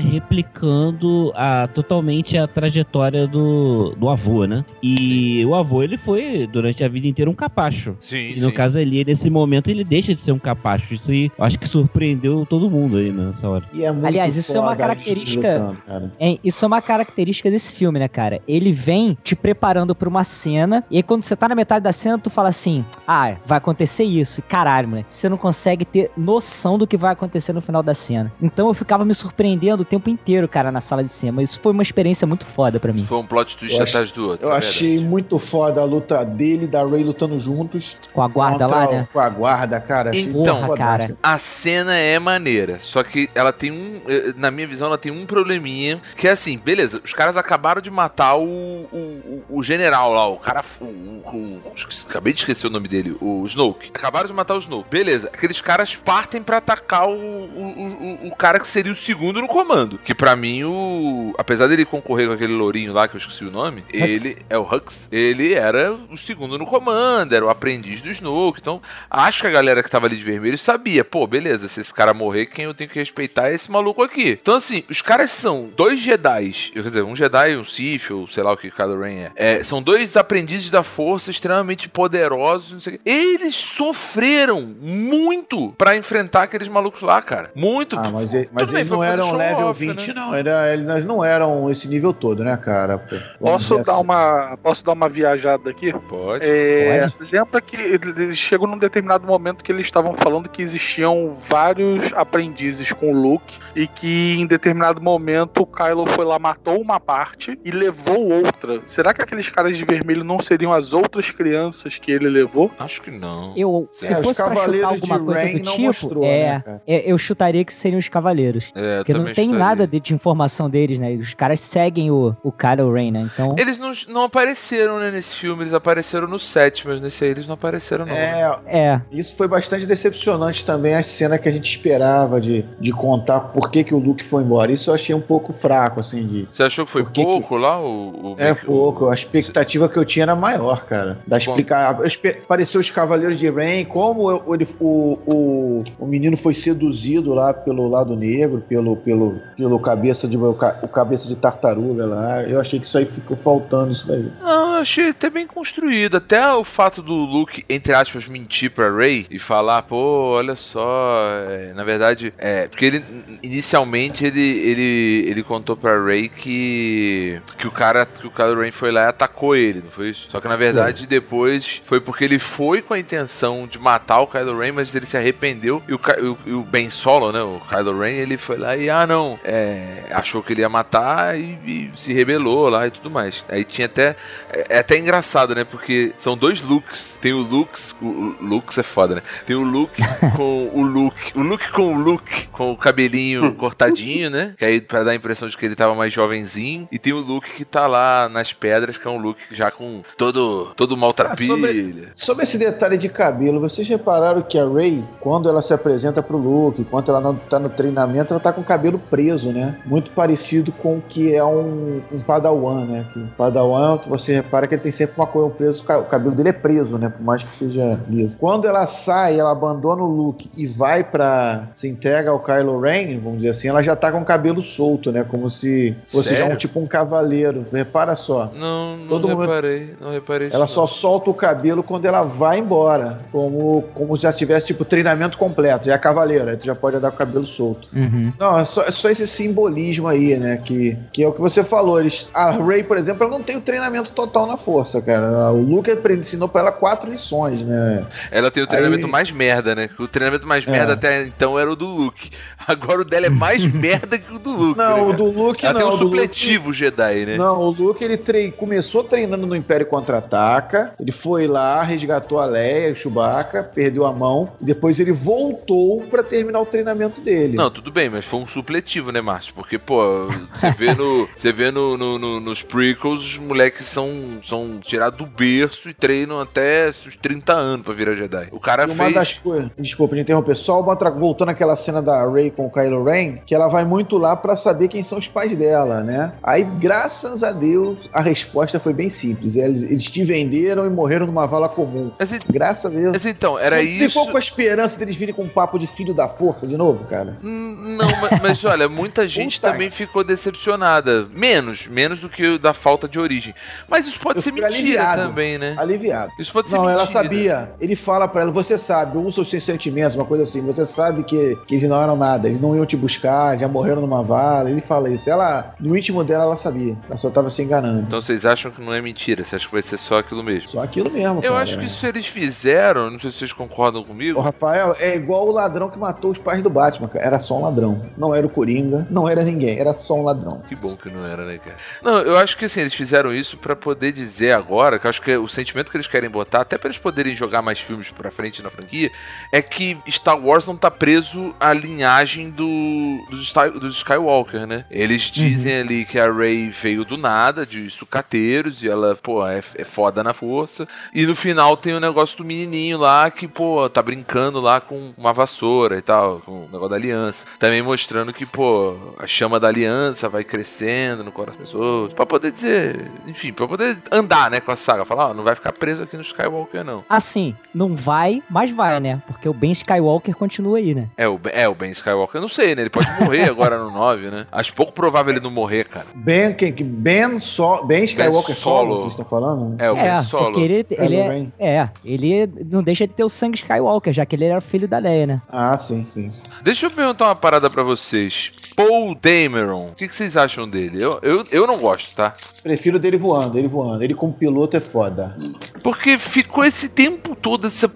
replicando a, totalmente a trajetória do, do avô, né? E o avô, ele foi, durante a vida inteira, um capacho. Sim, E no sim. caso ali, nesse momento, ele deixa de ser um capacho. Isso aí, eu acho que surpreendeu todo mundo aí nessa hora. E é muito Aliás, isso é uma a característica-. É, isso é uma característica desse filme, né, cara? Ele vem te preparando pra uma cena, e aí quando você tá na metade da cena, tu fala assim: ah, vai acontecer isso. E caralho, moleque, você não consegue ter noção do que vai acontecer no final da cena. Então eu ficava me surpreendendo o tempo inteiro, cara, na sala de cinema. Isso foi uma experiência muito foda pra mim. Foi um plot twist Eu atrás do outro. Eu é achei muito foda a luta dele e da Ray lutando juntos. Com a guarda lá, o- né? Com a guarda, cara. Então, Porra, cara. A cena é maneira, só que ela tem um. eh, Na minha visão, ela tem um probleminha. Que é assim, beleza, os caras acabaram de matar o, o, o- general lá, o cara. O, o- o- esqueci- acabei de esquecer o nome dele, o Snoke. Acabaram de matar o Snoke. Beleza, aqueles caras partem pra atacar o, o, o, o cara que seria o segundo no comando. Que pra mim, o. Apesar dele concorrer com aquele lourinho lá, que eu esqueci o nome, ele é o Hux. Ele era o segundo no comando, era o aprendiz do Snoke. Então, acho que a galera que tava ali de vermelho sabia, pô, beleza, se esse cara morrer, quem eu tenho que respeitar é esse maluco aqui. Então, assim, os caras são dois Jedi, quer dizer, um Jedi e um Sith, ou sei lá o que Kylo Ren é. é são dois aprendizes da força extremamente poderosos, não sei o quê. Eles sofreram muito pra enfrentar aqueles malucos lá, cara. Muito. Ah, mas, ele- mas eles não eram level off, 20, né? não. Era, eles não eram esse nível todo, né, cara? Pô, Posso dar assim. uma, posso dar uma viajada aqui? Pode. É, lembra que eles chegam num determinado momento que eles estavam falando que existiam vários aprendizes com o Luke e que em determinado momento o Kylo foi lá, matou uma parte e levou outra. Será que aqueles caras de vermelho não seriam as outras crianças que ele levou? Acho que não. Eu, se É, os fosse pra chutar alguma de coisa Rain do não tipo, mostrou, é, né, cara? é, eu chutaria que seriam os Cavaleiros. É, Porque não tem estaria. nada de, de informação deles, né? Os caras seguem o, o Kylo Ren, né? Então, Eles não, não apareceram, né, nesse filme. Eles apareceram no 7, mas nesse aí eles não apareceram, não. É, é. isso foi bastante decepcionante também, a cena que a gente esperava de, de contar por que, que o Luke foi embora. Isso eu achei um pouco fraco, assim, de... Você achou que foi Por que que- pouco lá? O, o- É pouco, a expectativa que eu tinha era maior, cara. Da explicar. Apareceu os Cavaleiros de Rain, como ele- o, o, o menino foi seduzido lá pelo lado negro, pelo, pelo, pelo cabeça de o cabeça de tartaruga lá. Eu achei que isso aí ficou faltando isso daí. Não, eu achei até bem construído. Até o fato do Luke, entre aspas, mentir pra Ray e falar, pô, olha só, é, na verdade, é. Porque ele, inicialmente, ele, ele, ele contou pra Ray que. que o cara, que o Kylo Ren foi lá e atacou ele, não foi isso? Só que na verdade, depois foi porque ele foi com a intenção de matar o Kylo Ren, mas ele se arrependeu e o, o, o Ben Solo, né, o Kylo Ren, ele foi lá e, ah, não, é, achou que ele ia matar e, e se rebelou lá e tudo mais. Aí tinha até é, é até engraçado, né? Porque são dois looks. Tem o looks. O, o looks é foda, né? Tem o look com o look. O look com o look. Com o cabelinho cortadinho, né? Que aí pra dar a impressão de que ele tava mais jovenzinho. E tem o look que tá lá nas pedras, que é um look já com todo, todo maltrapilha. Sobre esse detalhe de cabelo, vocês repararam que a Ray, quando ela se apresenta pro Luke, enquanto ela não tá no treinamento, ela tá com o cabelo preso, né? Muito parecido com o que é um, um Padawan, né? Que o Padawan, você repara que ele tem sempre uma coisa preso, o ca- o cabelo dele é preso, né? Por mais que seja liso. Quando ela sai, ela abandona o Luke e vai pra. se entrega ao Kylo Ren, vamos dizer assim, ela já tá com o cabelo solto, né? Como se fosse já um tipo um cavaleiro. Repara só. Não, não Todo mundo- reparei. Não reparei isso Ela não. só solta o cabelo quando ela vai embora. Como, como se já tivesse, tipo, treinamento completo. Já é cavaleira, aí tu já pode andar com o cabelo solto. Uhum. Não, é só, é só esse simbolismo aí, né? Que, que é o que você falou. Eles, a Ray, por exemplo, ela não tem o treinamento total na força, cara. O Luke ensinou pra ela quatro lições, né? Ela tem o treinamento Aí- mais merda, né? O treinamento mais É. merda até então era o do Luke. Agora o dela é mais merda que o do Luke. né, Não, o cara? do Luke Ela não. tem um o do Luke- supletivo Jedi, né? Não, o Luke ele trei- começou treinando no Império Contra-Ataca. Ele foi lá, resgatou a Leia, o Chewbacca, perdeu a mão. Depois ele voltou pra terminar o treinamento dele. Não, tudo bem, mas foi um supletivo, né, Márcio? Porque, pô, você vê, no, você vê no, no- no- nos prequels, os moleques são, são tirados do berço e treinam até os 30 anos pra virar Jedi. O cara E uma fez. das coisas. Desculpa de interromper. Só voltando àquela cena da Ray com o Kylo Ren, que ela vai muito lá pra saber quem são os pais dela, né? Aí, graças a Deus, a resposta foi bem simples. Eles, eles te venderam e morreram numa vala comum. Graças a Deus. mas então, era Você isso. ficou com a esperança deles virem com um papo de filho da força de novo, cara? Não, mas, mas olha, muita gente também ficou decepcionada. Menos, menos do que o da falta de origem. Mas isso pode Eu ser mentira aliviado. também, né? Aliviado. Isso pode ser Não, mentira. ela sabia. Ele fala pra ela, você sabe, os seus sentimentos, uma coisa assim. Você sabe que, que eles não eram nada, eles não iam te buscar, já morreram numa vala. Ele fala isso. Ela, no íntimo dela, ela sabia. Ela só tava se enganando. Então vocês acham que não é mentira? Você acha que vai ser só aquilo mesmo? Só aquilo mesmo, Eu cara. acho que isso eles fizeram, não sei se vocês concordam O comigo. Rafael é igual o ladrão que matou os pais do Batman, cara. Era só um ladrão. Não era o Coringa, não era ninguém, era só um ladrão. Que bom que não era, né, cara? Não, eu acho que assim, eles fizeram isso pra poder dizer agora, que eu acho que o sentimento que eles querem botar, até pra eles poderem jogar mais filmes pra frente na franquia, é que Star Wars não tá preso à linhagem do, dos, Sky- dos Skywalker, né? Eles dizem ali que a Rey veio do nada, de sucateiros, e ela, pô, é, é foda na força. E no final tem o negócio do menininho lá que, pô, tá brincando lá com uma vassoura e tal, com o negócio da aliança. Também mostrando que, pô, a chama da aliança vai crescendo crescendo no coração das pessoas. Pra poder dizer, enfim, pra poder andar, né, com a saga. Falar, ó, não vai ficar preso aqui no Skywalker, não. Assim, não vai, mas vai, né? Porque o Ben Skywalker continua aí, né? É, o, Ben- é, o Ben Skywalker, eu não sei, né? Ele pode morrer agora no 9, né? Acho pouco provável ele não morrer, cara. Ben, que, que ben, so, ben Skywalker Solo. Solo, que estão falando? É, o Ben É, Solo. porque ele, É, ele é, Ben. é, ele não deixa de ter o sangue Skywalker, já que ele era filho da Leia, né? Ah, sim, sim. Deixa eu perguntar uma parada pra vocês. Paul Dameron, o que, que vocês acham dele? Eu, eu, eu não gosto, tá? Prefiro dele voando, ele voando. Ele como piloto é foda. Porque ficou esse tempo todo essa,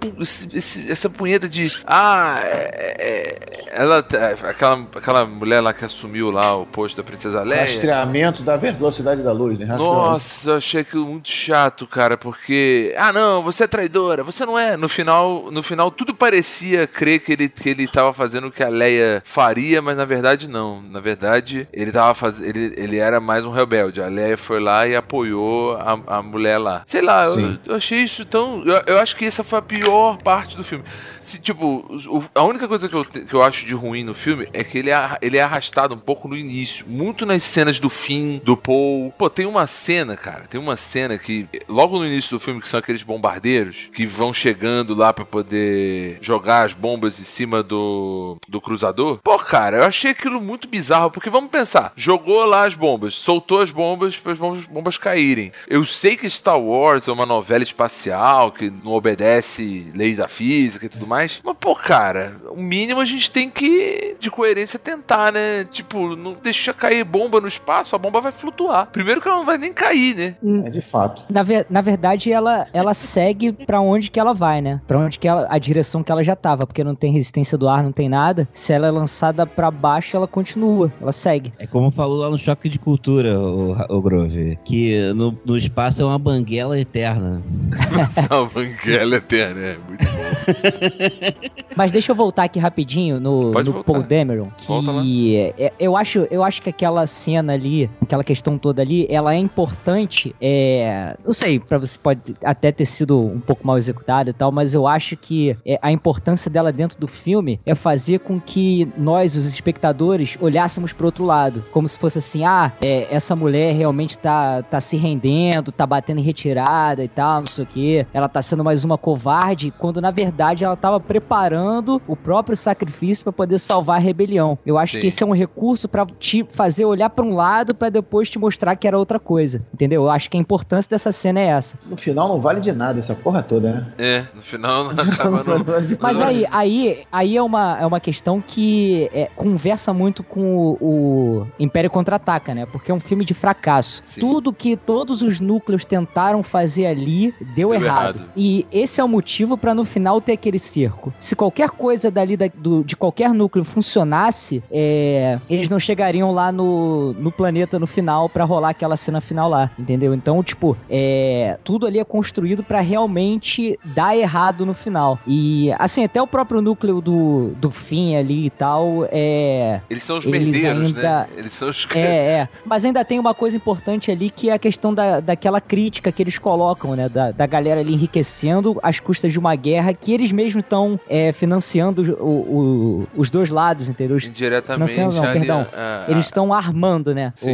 esse- essa punheta de. Ah, é, é, ela. é, Aquela, aquela mulher lá que assumiu lá o posto da Princesa Leia. Rastreamento da velocidade da luz, né? Nossa, eu achei aquilo muito chato, cara, porque. Ah, não, você é traidora, você não é. No final, no final tudo parecia crer que ele, que ele tava fazendo o que a Leia faria, mas na verdade não. Na verdade, ele tava fazendo. Ele, ele era mais um rebelde. A Leia foi lá e apoiou a, a mulher lá. Sei lá, eu, eu achei isso tão. Eu, eu acho que essa foi a pior parte do filme. Se, tipo, o- a única coisa que eu, que eu acho de ruim no filme é que ele é, ele é arrastado um pouco no início. Muito nas cenas do fim, do Paul. Pô, tem uma cena, cara. Tem uma cena que, logo no início do filme, que são aqueles bombardeiros que vão chegando lá pra poder jogar as bombas em cima do, do cruzador. Pô, cara, eu achei aquilo muito bizarro. Porque vamos pensar: jogou lá as bombas, soltou as bombas para as bombas, bombas caírem. Eu sei que Star Wars é uma novela espacial que não obedece leis da física e tudo mais. Mas, pô, cara, o mínimo a gente tem que, de coerência, tentar, né? Tipo, não deixa cair bomba no espaço, a bomba vai flutuar. Primeiro que ela não vai nem cair, né? É de fato. Na, ver- na verdade, ela, ela segue pra onde que ela vai, né? Pra onde que ela, a direção que ela já tava, porque não tem resistência do ar, não tem nada. Se ela é lançada pra baixo, ela continua, ela segue. É como falou lá no Choque de Cultura, o, o Grove, que no, no espaço é uma banguela eterna. Essa banguela eterna, é muito bom. Mas deixa eu voltar aqui rapidinho no, Pode no voltar. Paul Dameron, Volta lá. que é- eu acho, eu acho que aquela cena ali, aquela questão toda ali, ela é importante. É, não sei, para você pode até ter sido um pouco mal executada e tal, mas eu acho que é, a importância dela dentro do filme é fazer com que nós, os espectadores, olhássemos pro outro lado, como se fosse assim, ah, é, essa mulher realmente tá, tá se rendendo, tá batendo em retirada e tal, não sei o que, ela tá sendo mais uma covarde, quando na verdade ela tava preparando o próprio sacrifício pra poder salvar a rebelião. Eu acho Sim. que esse é um recurso pra te fazer olhar pra um lado pra depois te mostrar que era outra coisa, entendeu? Eu acho que a importância dessa cena é essa. No final não vale de nada essa porra toda, né? É, no final não acaba no... vale de Mas nada. aí, aí, aí é, uma, é uma questão que é, conversa muito com o, o Império Contra-Ataca, né? Porque é um filme de fracasso. Sim. Tudo que todos os núcleos tentaram fazer ali deu, Deu errado. errado. E esse é o motivo pra no final ter aquele cerco. Se qualquer coisa dali da- do- de qualquer núcleo funcionasse, é, eles não chegariam lá no, no planeta no final pra rolar aquela cena final lá, entendeu? Então, tipo, é, tudo ali é construído pra realmente dar errado no final. E, assim, até o próprio núcleo do, do fim ali e tal, é. Eles são os Eles merdeiros, ainda- né? Eles são os... É, é. Mas ainda tem uma coisa importante ali que é a questão da, daquela crítica que eles colocam, né? Da, da galera ali enriquecendo às custas de uma guerra que eles mesmos estão é, financiando o- o- os dois lados, entendeu? Indiretamente. Financiando não, ali, perdão. a- a- eles estão armando, né? O-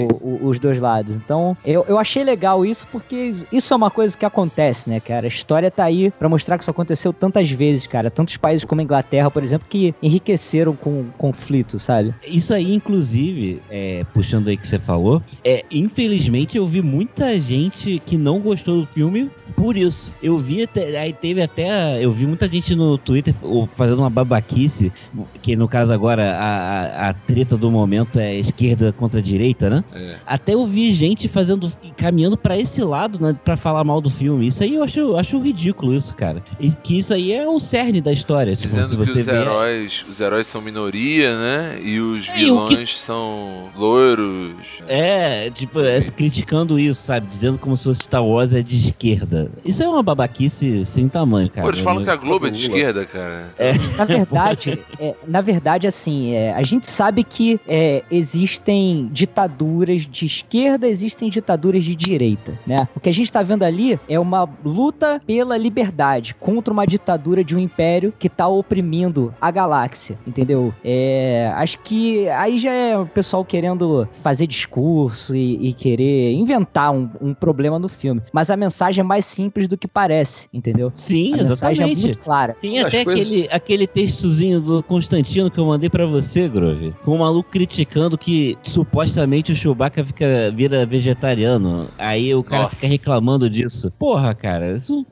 o- os dois lados. Então, eu, eu achei legal isso porque isso é uma coisa que acontece, né, cara? A história tá aí pra mostrar que isso aconteceu tantas vezes, cara. Tantos países como a Inglaterra, por exemplo, que enriqueceram com o conflito, sabe? Isso aí, inclusive, é, puxando aí que você falou, é, infelizmente eu vi muita gente que não gostou do filme por isso. Eu vi até, aí teve até, eu vi muita gente no Twitter fazendo uma babaquice, que no caso agora a, a, a treta do momento é esquerda contra direita, né? É. Até eu vi gente fazendo, caminhando pra esse lado, né, pra falar mal do filme. Isso aí eu acho, eu acho ridículo isso, cara. E que isso aí é o cerne da história. Tipo, Dizendo que os heróis, os heróis são minoria, né? E os É, o que- vilões são loiros. É, tipo, é, criticando isso, sabe? Dizendo como se fosse Star Wars é de esquerda. Isso é uma babaquice sem tamanho, cara. Pô, eles falam Eu- que a Globo é de esquerda, cara. Na verdade, é, na verdade, assim, é, a gente sabe que é, existem ditaduras de esquerda, existem ditaduras de direita, né? O que a gente tá vendo ali é uma luta pela liberdade contra uma ditadura de um império que tá oprimindo a galáxia, entendeu? É, acho que aí já é o pessoal querendo fazer discurso e, e querer inventar um, um problema no filme. Mas a mensagem é mais simples do que parece, entendeu? Sim, a mensagem é exatamente. muito clara. Tem As até coisas- aquele, aquele textozinho do Constantino que eu mandei pra você, Grove. Com o maluco criticando que supostamente o Chewbacca fica, vira vegetariano. Aí o cara Nossa. fica reclamando disso. Porra, cara, isso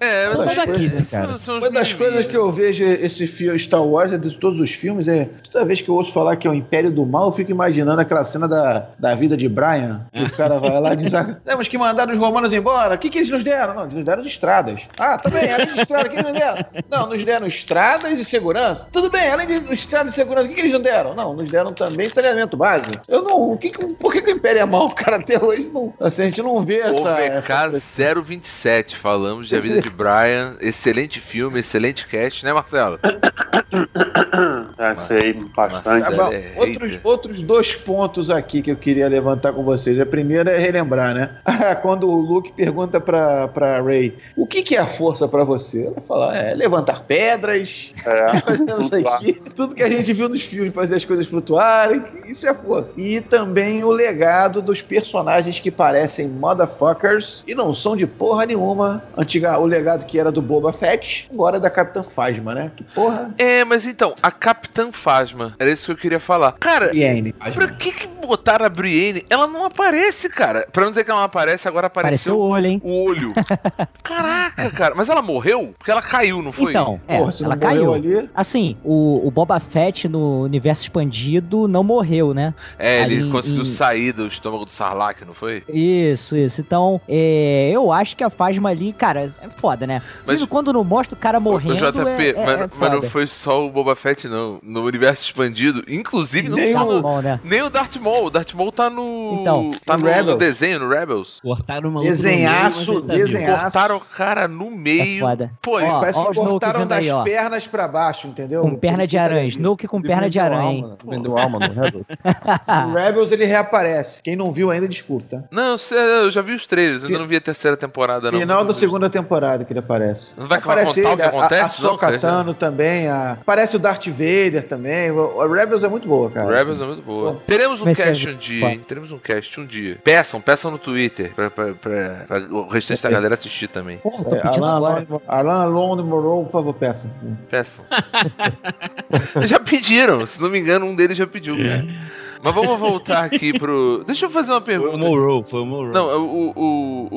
É, Uma mas das são- coisas- são- são os Uma das coisas que eu vejo esse filme Star Wars, é de todos os filmes, é toda vez que eu ouço falar que é o Império do Mal, eu fico imaginando aquela cena da, da vida de Brian, que o cara vai lá e diz: ah, temos que mandar os romanos embora. O que, que eles nos deram? Não, eles nos deram estradas. Ah, também, além de estradas, o que eles nos deram? Não, nos deram estradas e segurança. Tudo bem, além de estradas e segurança, o que, que eles nos deram? Não, nos deram também saneamento básico. Eu não. O que, por que, que o Império é mal, cara? Até hoje não. Assim, a gente não vê essa. essa OVK 027, falamos de A Vida de Brian. Excelente filme, excelente cast, né, Marcelo? Achei bastante. Tá é outros, hater. outros dois pontos aqui que eu queria levantar com vocês. A primeira é relembrar, né? Quando o Luke pergunta pra, pra Ray o que, que é a força pra você? Ela fala, é levantar pedras, É. fazer isso aqui, tudo que a gente viu nos filmes, fazer as coisas flutuarem, isso é força. E também o legado dos personagens que parecem motherfuckers e não são de porra nenhuma. Antiga, o legado que era do Boba Fett, agora é da Capitã Phasma, né? Que porra. É, mas então, a Capitã Phasma, era isso que eu queria falar. Cara, Brienne. pra que que botaram a Brienne? Ela não aparece, cara. Pra não dizer que ela não aparece, agora Apareceu apareceu o olho, hein? o olho. Caraca, cara. Mas ela morreu? Porque ela caiu, não foi? Então, é, Porra, ela caiu. ali. Assim, o, o Boba Fett no universo expandido não morreu, né? É, ele Ali em- conseguiu em- sair do estômago do Sarlacc, não foi? Isso, isso. Então, é, eu acho que a Fasma ali, cara, é foda, né? Mas- quando não mostra o cara morrendo, Ô, JP, é, é, mas, é mas não foi só o Boba Fett, não. No universo expandido, inclusive não Nem só o- no- Bom, né? Nem o Darth Maul. O Darth Maul tá no. Então, tá no no, desenho, no Rebels. cortaram o maluco Desenhaço, meio, ele tá desenhaço. Cortaram o cara no meio. É. Pô, Ó, Parece ó que cortaram das aí, pernas pra baixo, entendeu? Com perna de aranha. Snoke com Ele perna de aranha, hein? alma, Vendeu alma no Rebels. No Rebels ele reaparece. Quem não viu ainda, desculpa. tá? Não, eu já vi os trailers, eu ainda não vi a terceira temporada, não. Final da segunda temporada que ele aparece. Não vai aparece contar o que ele, acontece, a, a não, também, a... aparece o Darth Vader também. O, o Rebels é muito boa, cara. Rebels é muito boa. Teremos um cast um dia, hein? Teremos um cast um dia. Peçam, peçam no Twitter pra, pra, pra- pra o restante da galera assistir também. Tô É, Alan. Alan, Alan Alone Moreau, por favor, peça. Peçam. já pediram, se não me engano, um deles já pediu, cara. Mas vamos voltar aqui pro. Deixa eu fazer uma Foi o pergunta. Monroe, foi o Monroe. Não, o, o,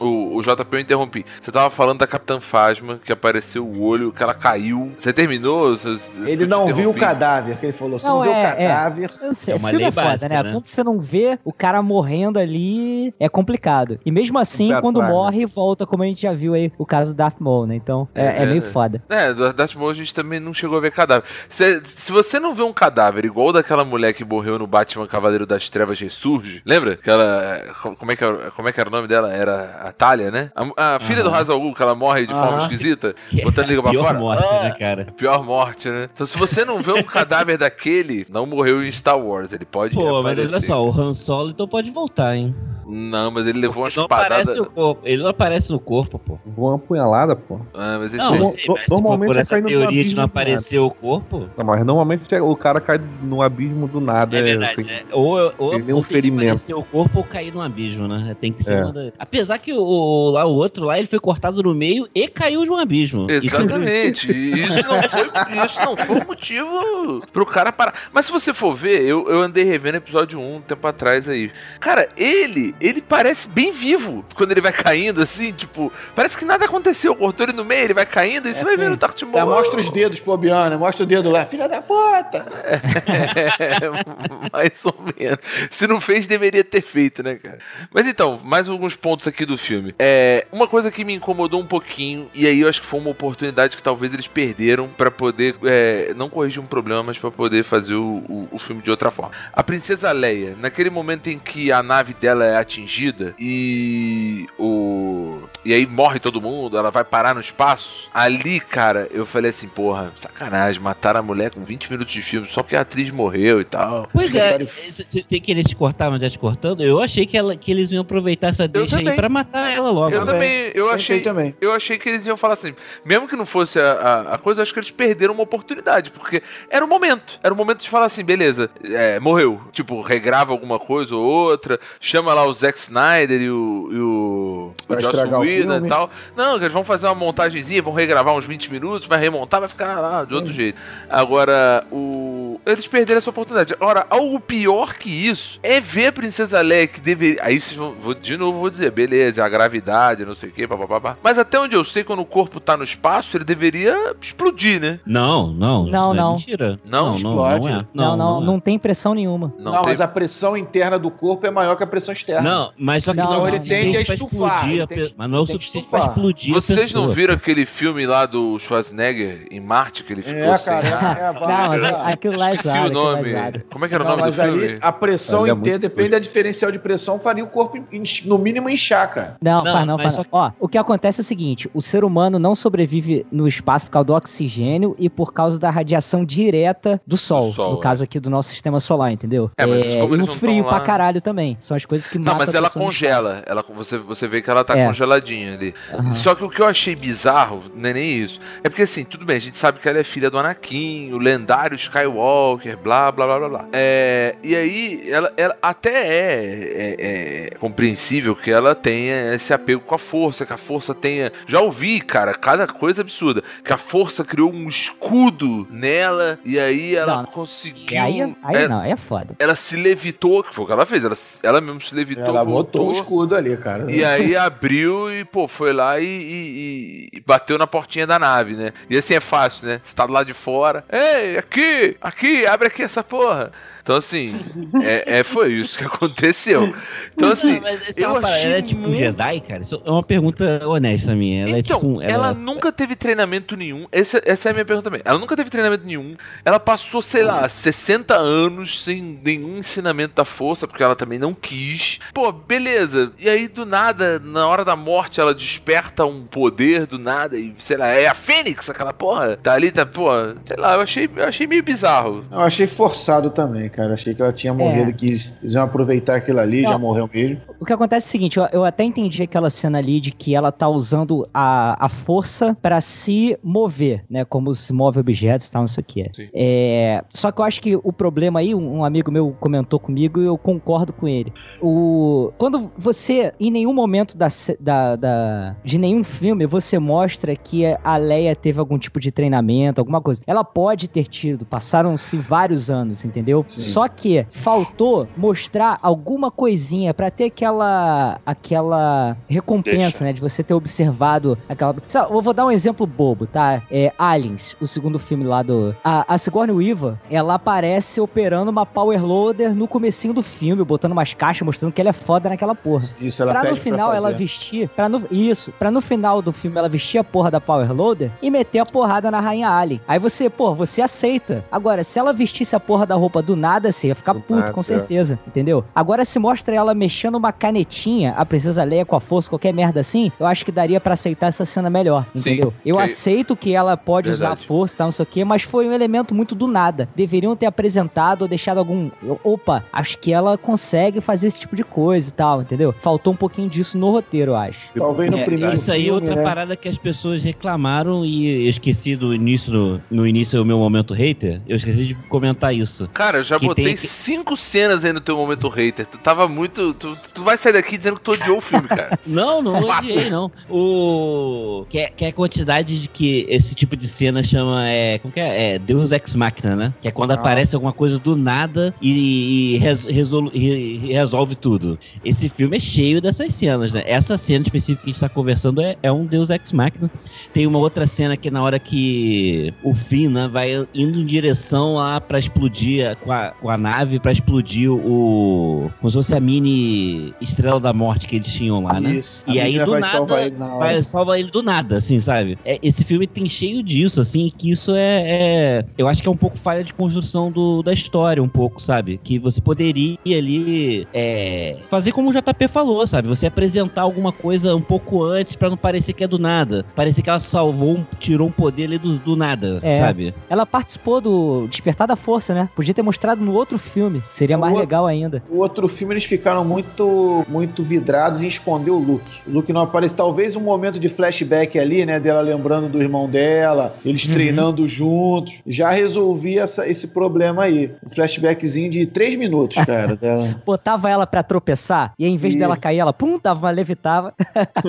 o, o, o JP eu interrompi. Você tava falando da Capitã Phasma, que apareceu o olho, que ela caiu. Você terminou? Você- Ele não viu o cadáver, que ele falou. Você Não, não, viu é, o é. cadáver. Eu sei, É uma filme lei é foda, básica, né? né? Quando você não vê o cara morrendo ali, é complicado. E mesmo assim, quando né? morre, volta, como a gente já viu aí, o caso do Darth Maul, né? Então, é, É, é meio é. foda. É, do Darth Maul a gente também não chegou a ver cadáver. Se, se você não vê um cadáver igual o daquela mulher que morreu no Batman Cavaleiro das Trevas Ressurge, lembra? Aquela. Como é que era, como é que era o nome dela? Era a Talia, né? A, a filha do Hazal Ghul, que ela morre de forma Aham. esquisita, Que é botando liga pra pior fora. morte, Ah, né, cara? Pior morte, né? Então, se você não vê um cadáver daquele, não morreu em Star Wars. Ele pode Pô, mas reaparecer. olha só, o Han Solo então pode voltar, hein? Não, mas ele levou uma Não aparece espadada. o corpo, ele não aparece no corpo, pô. Voa uma punhalada, pô. Ah, mas esse Não, aí- eu sei, mas se for normalmente por é essa teoria de não aparecer o corpo, Não, mas normalmente o cara cai no abismo do nada. é verdade, assim. né? Ou, ou, ou tem que ferimento. o corpo ou cair no abismo, né? Tem que ser É. uma da... Apesar que o, lá, o outro lá, ele foi cortado no meio e caiu de um abismo. Exatamente. E isso não foi, isso não foi um motivo pro cara parar. Mas se você for ver, eu, eu andei revendo episódio 1 um tempo atrás aí. Cara, ele, ele parece bem vivo quando ele vai caindo, assim, tipo, parece que nada aconteceu. Cortou ele no meio, ele vai caindo, e você É vai assim. vendo o É, Maul. mostra os dedos pro Obiana, mostra o dedo lá. Filha da puta! Mais ou menos. Se não fez, deveria ter feito, né, cara? Mas então, mais alguns pontos aqui do filme. É, uma coisa que me incomodou um pouquinho, e aí eu acho que foi uma oportunidade que talvez eles perderam pra poder, é, não corrigir um problema, mas pra poder fazer o, o, o filme de outra forma. A princesa Leia, naquele momento em que a nave dela é atingida e o e aí morre todo mundo, ela vai parar no espaço. Ali, cara, eu falei assim, porra, sacanagem, mataram a mulher com 20 minutos de filme só porque a atriz morreu e tal. Pois é, você tem que eles te cortar, mas já te cortando. Eu achei que, ela, que eles iam aproveitar essa deixa aí pra matar ela logo. Eu também, eu achei, também. eu achei que eles iam falar assim, mesmo que não fosse a, a, a coisa, eu acho que eles perderam uma oportunidade, porque era o momento, era o momento de falar assim, beleza, é, morreu, tipo, regrava alguma coisa ou outra, chama lá o Zack Snyder e o, e o, o Joss Whedon filme. e tal. Não, eles vão fazer uma montagenzinha, vão regravar uns 20 minutos, vai remontar, vai ficar lá de outro jeito. Agora, o eles perderam essa oportunidade. Ora, algo pior que isso é ver a Princesa Leia que deveria. Aí vocês vão, vou, de novo vou dizer, beleza, a gravidade, não sei o que, papapá. Mas até onde eu sei, quando o corpo tá no espaço, ele deveria explodir, né? Não, não. Não, isso não. É mentira. Não, não, não, explode. é. Não, não, não, é. tem pressão nenhuma. Não, Não, tem- mas a pressão interna do corpo é maior que a pressão externa. Não, mas só que Não, não, não, ele tende a estufar, explodir ele a pe- Mas não é o suficiente pra explodir Vocês não viram aquele filme lá do Schwarzenegger em Marte que ele ficou É, sem cara, ar? é, é Não, mas é- aquilo lá é Esqueci o é nome. Como é que era o Não, nome do filme? a pressão é inteira, muito depende da diferencial de pressão, faria o corpo, no mínimo, inchar, cara. Não, Não, faz não, faz só não. Ó, o que acontece é o seguinte: o ser humano não sobrevive no espaço por causa do oxigênio e por causa da radiação direta do Sol. Sol, no é. caso aqui do nosso sistema solar, entendeu? É, mas como e eles o não frio tão lá- pra caralho também. São as coisas que Não, matam mas ela congela. Ela, você, você vê que ela tá É. congeladinha ali. Aham. Só que o que eu achei bizarro, não é nem isso. É porque assim, tudo bem, a gente sabe que ela é filha do Anakin, o lendário Skywalker, blá blá blá blá blá. É, e aí, ela, ela até é, é- é compreensível que ela tenha esse apego com a força, que a força tenha. Já ouvi, cara, cada coisa absurda. Que a força criou um escudo nela e aí ela Não, conseguiu. E aí, aí é, não, aí é foda. ela se levitou, que foi o que ela fez. Ela, ela mesmo se levitou. Ela botou o escudo ali, cara. E aí abriu e, pô, foi lá e, e- e bateu na portinha da nave, né? E assim é fácil, né? Você tá do lado de fora. Ei, aqui, aqui, abre aqui essa porra. Então, assim, é, é- foi isso que aconteceu. Então, assim, eu é parada, achei ela é tipo um muito- Jedi, cara? Isso é uma pergunta honesta minha. Ela então, é tipo. um- ela nunca teve treinamento nenhum. Essa, essa é a minha pergunta também. Ela nunca teve treinamento nenhum. Ela passou, sei lá, 60 anos sem nenhum ensinamento da força, porque ela também não quis. Pô, beleza. E aí, do nada, na hora da morte, ela desperta um poder do nada e, sei lá, é a Fênix, aquela porra. Tá ali, tá, pô, sei lá, eu achei, eu achei meio bizarro. Eu achei forçado também, cara. Achei que ela tinha morrido, que eles iam aproveitar aquilo ali, Não. já morreu mesmo. O que acontece é o seguinte, eu, eu até entendi aquela cena ali de que ela tá usando a, a força pra se mover, né? Como se move objetos e tal, não sei o que. É, só que eu acho que o problema aí, um, um amigo meu comentou comigo e eu concordo com ele. O, quando você, em nenhum momento da, se- da, da- de nenhum filme, você mostra que a Leia teve algum tipo de treinamento, alguma coisa. Ela pode ter tido, passaram-se vários anos, entendeu? Sim. Só que faltou mostrar alguma coisinha pra ter aquela aquela recompensa, Deixa. né, de você ter observado aquela. Sabe, eu vou dar um exemplo bobo, tá? É Aliens, o segundo filme lá do a, a Sigourney Weaver, ela aparece operando uma power loader no comecinho do filme, botando umas caixas mostrando que ela é foda naquela porra. Isso, ela pra no final ela vestir, para no isso, pra no final do filme ela vestir a porra da Power Loader e meter a porrada na Rainha Alien. Aí você, pô, você aceita. Agora, se ela vestisse a porra da roupa do nada, você ia ficar puto, com certeza, entendeu? Agora se mostra ela mexendo uma canetinha, a Princesa Leia com a força, qualquer merda assim, eu acho que daria pra aceitar essa cena melhor, Sim, entendeu? Eu que- aceito que ela pode usar a Verdade. força, tal, não sei o quê, mas foi um elemento muito do nada. Deveriam ter apresentado ou deixado algum. Opa, acho que ela consegue fazer esse tipo de coisa e tal, entendeu? Faltou um pouquinho disso no roteiro, eu acho. Talvez no É, primeiro isso aí é outra né? parada que as pessoas reclamaram e eu esqueci do início, no, no início do meu momento hater, eu esqueci de comentar isso. Cara, eu já Que botei tem cinco cenas aí no teu momento hater. Tu tava muito. Tu, tu vai sair daqui dizendo que tu odiou o filme, cara. Não, não odiei, não. O. Que é, que é a quantidade de que esse tipo de cena chama. É, como que é? É Deus Ex Machina, né? Que é quando Ah. aparece alguma coisa do nada e, e res- resolu- e- e resolve tudo. Esse filme é cheio dessas cenas, né? Essa cena específica que a gente tá conversando é, é um Deus Ex Machina. Tem uma outra cena que na hora que o Finn, né, vai indo em direção lá pra explodir com a, com a nave, pra explodir o. como se fosse a mini. Estrela da Morte que eles tinham lá, né? Isso. E aí do nada salvar ele vai salva ele do nada, assim, sabe? É, esse filme tem cheio disso, assim, que isso é, é- Eu acho que é um pouco falha de construção do, da história, um pouco, sabe? Que você poderia ali é, fazer como o JP falou, sabe? Você apresentar alguma coisa um pouco antes pra não parecer que é do nada. Parecer que ela salvou, tirou um poder ali do, do nada, É. sabe? Ela participou do Despertar da Força, né? Podia ter mostrado no outro filme. Seria mais O- legal ainda. O outro filme eles ficaram muito muito vidrados em esconder o Luke. O Luke não aparece. Talvez um momento de flashback ali, né? Dela lembrando do irmão dela, eles Uhum. treinando juntos. Já resolvia essa- esse problema aí. Um flashbackzinho de três minutos, cara. dela. Botava ela pra tropeçar e em vez Isso. dela cair, ela pum, dava uma levitava.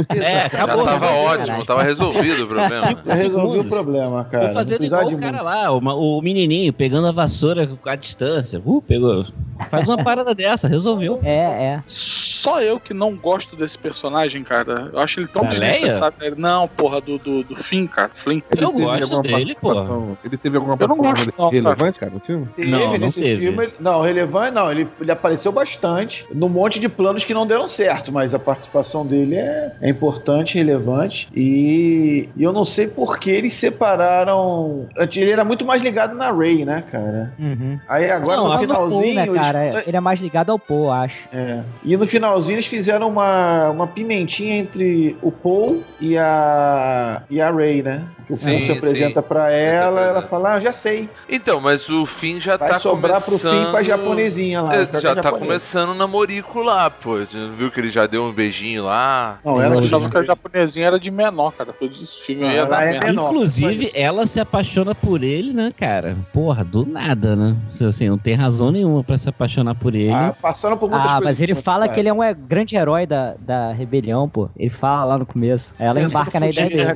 É, Já acabou. tava acabou. ótimo, tava resolvido o problema. Já resolveu o problema, cara. Vou fazer precisava igual o cara lá, o, o menininho, pegando a vassoura à distância. Uh, pegou. Faz uma parada dessa, resolveu. É, é. Só eu que não gosto desse personagem, cara. Eu acho ele tão desnecessário. Não, porra, do, do, do Finn, cara. Flynn. Ele Eu gosto dele, participação- Ele teve alguma Eu não participação gosto, não, cara. relevante, cara, no filme? Teve Não, não nesse teve. filme. Não, relevante não. Ele, ele apareceu bastante num monte de planos que não deram certo, mas a participação dele é, é importante, relevante. E, e eu não sei por que eles separaram. Ele era muito mais ligado na Ray, né, cara? Uhum. Aí agora Não, no a- Não, Paul, finalzinho. né, eles- cara? Ele é mais ligado ao Poe, acho. É. E no finalzinho eles fizeram uma, uma pimentinha entre o Paul e a e a Ray, né? Que o Paul Sim, se apresenta sim. pra ela, ela fala, ah, já sei. Então, mas o fim já Vai tá sobrar começando... pro fim pra japonesinha lá. É, já tá japonesa. começando o namorico lá, pô. Viu que ele já deu um beijinho lá? Não, ela achava que a japonesinha era de menor, cara. Todo esse filme aí Ela dar é menor. Inclusive, ela se apaixona por ele, né, cara? Porra, do nada, né? Assim, não tem razão nenhuma pra se apaixonar por ele. Ah, passando por muitas Ah, mas ele fala que ele é um é, grande herói da, da rebelião, pô. Ele fala lá no começo. Aí ela embarca na ideia dele.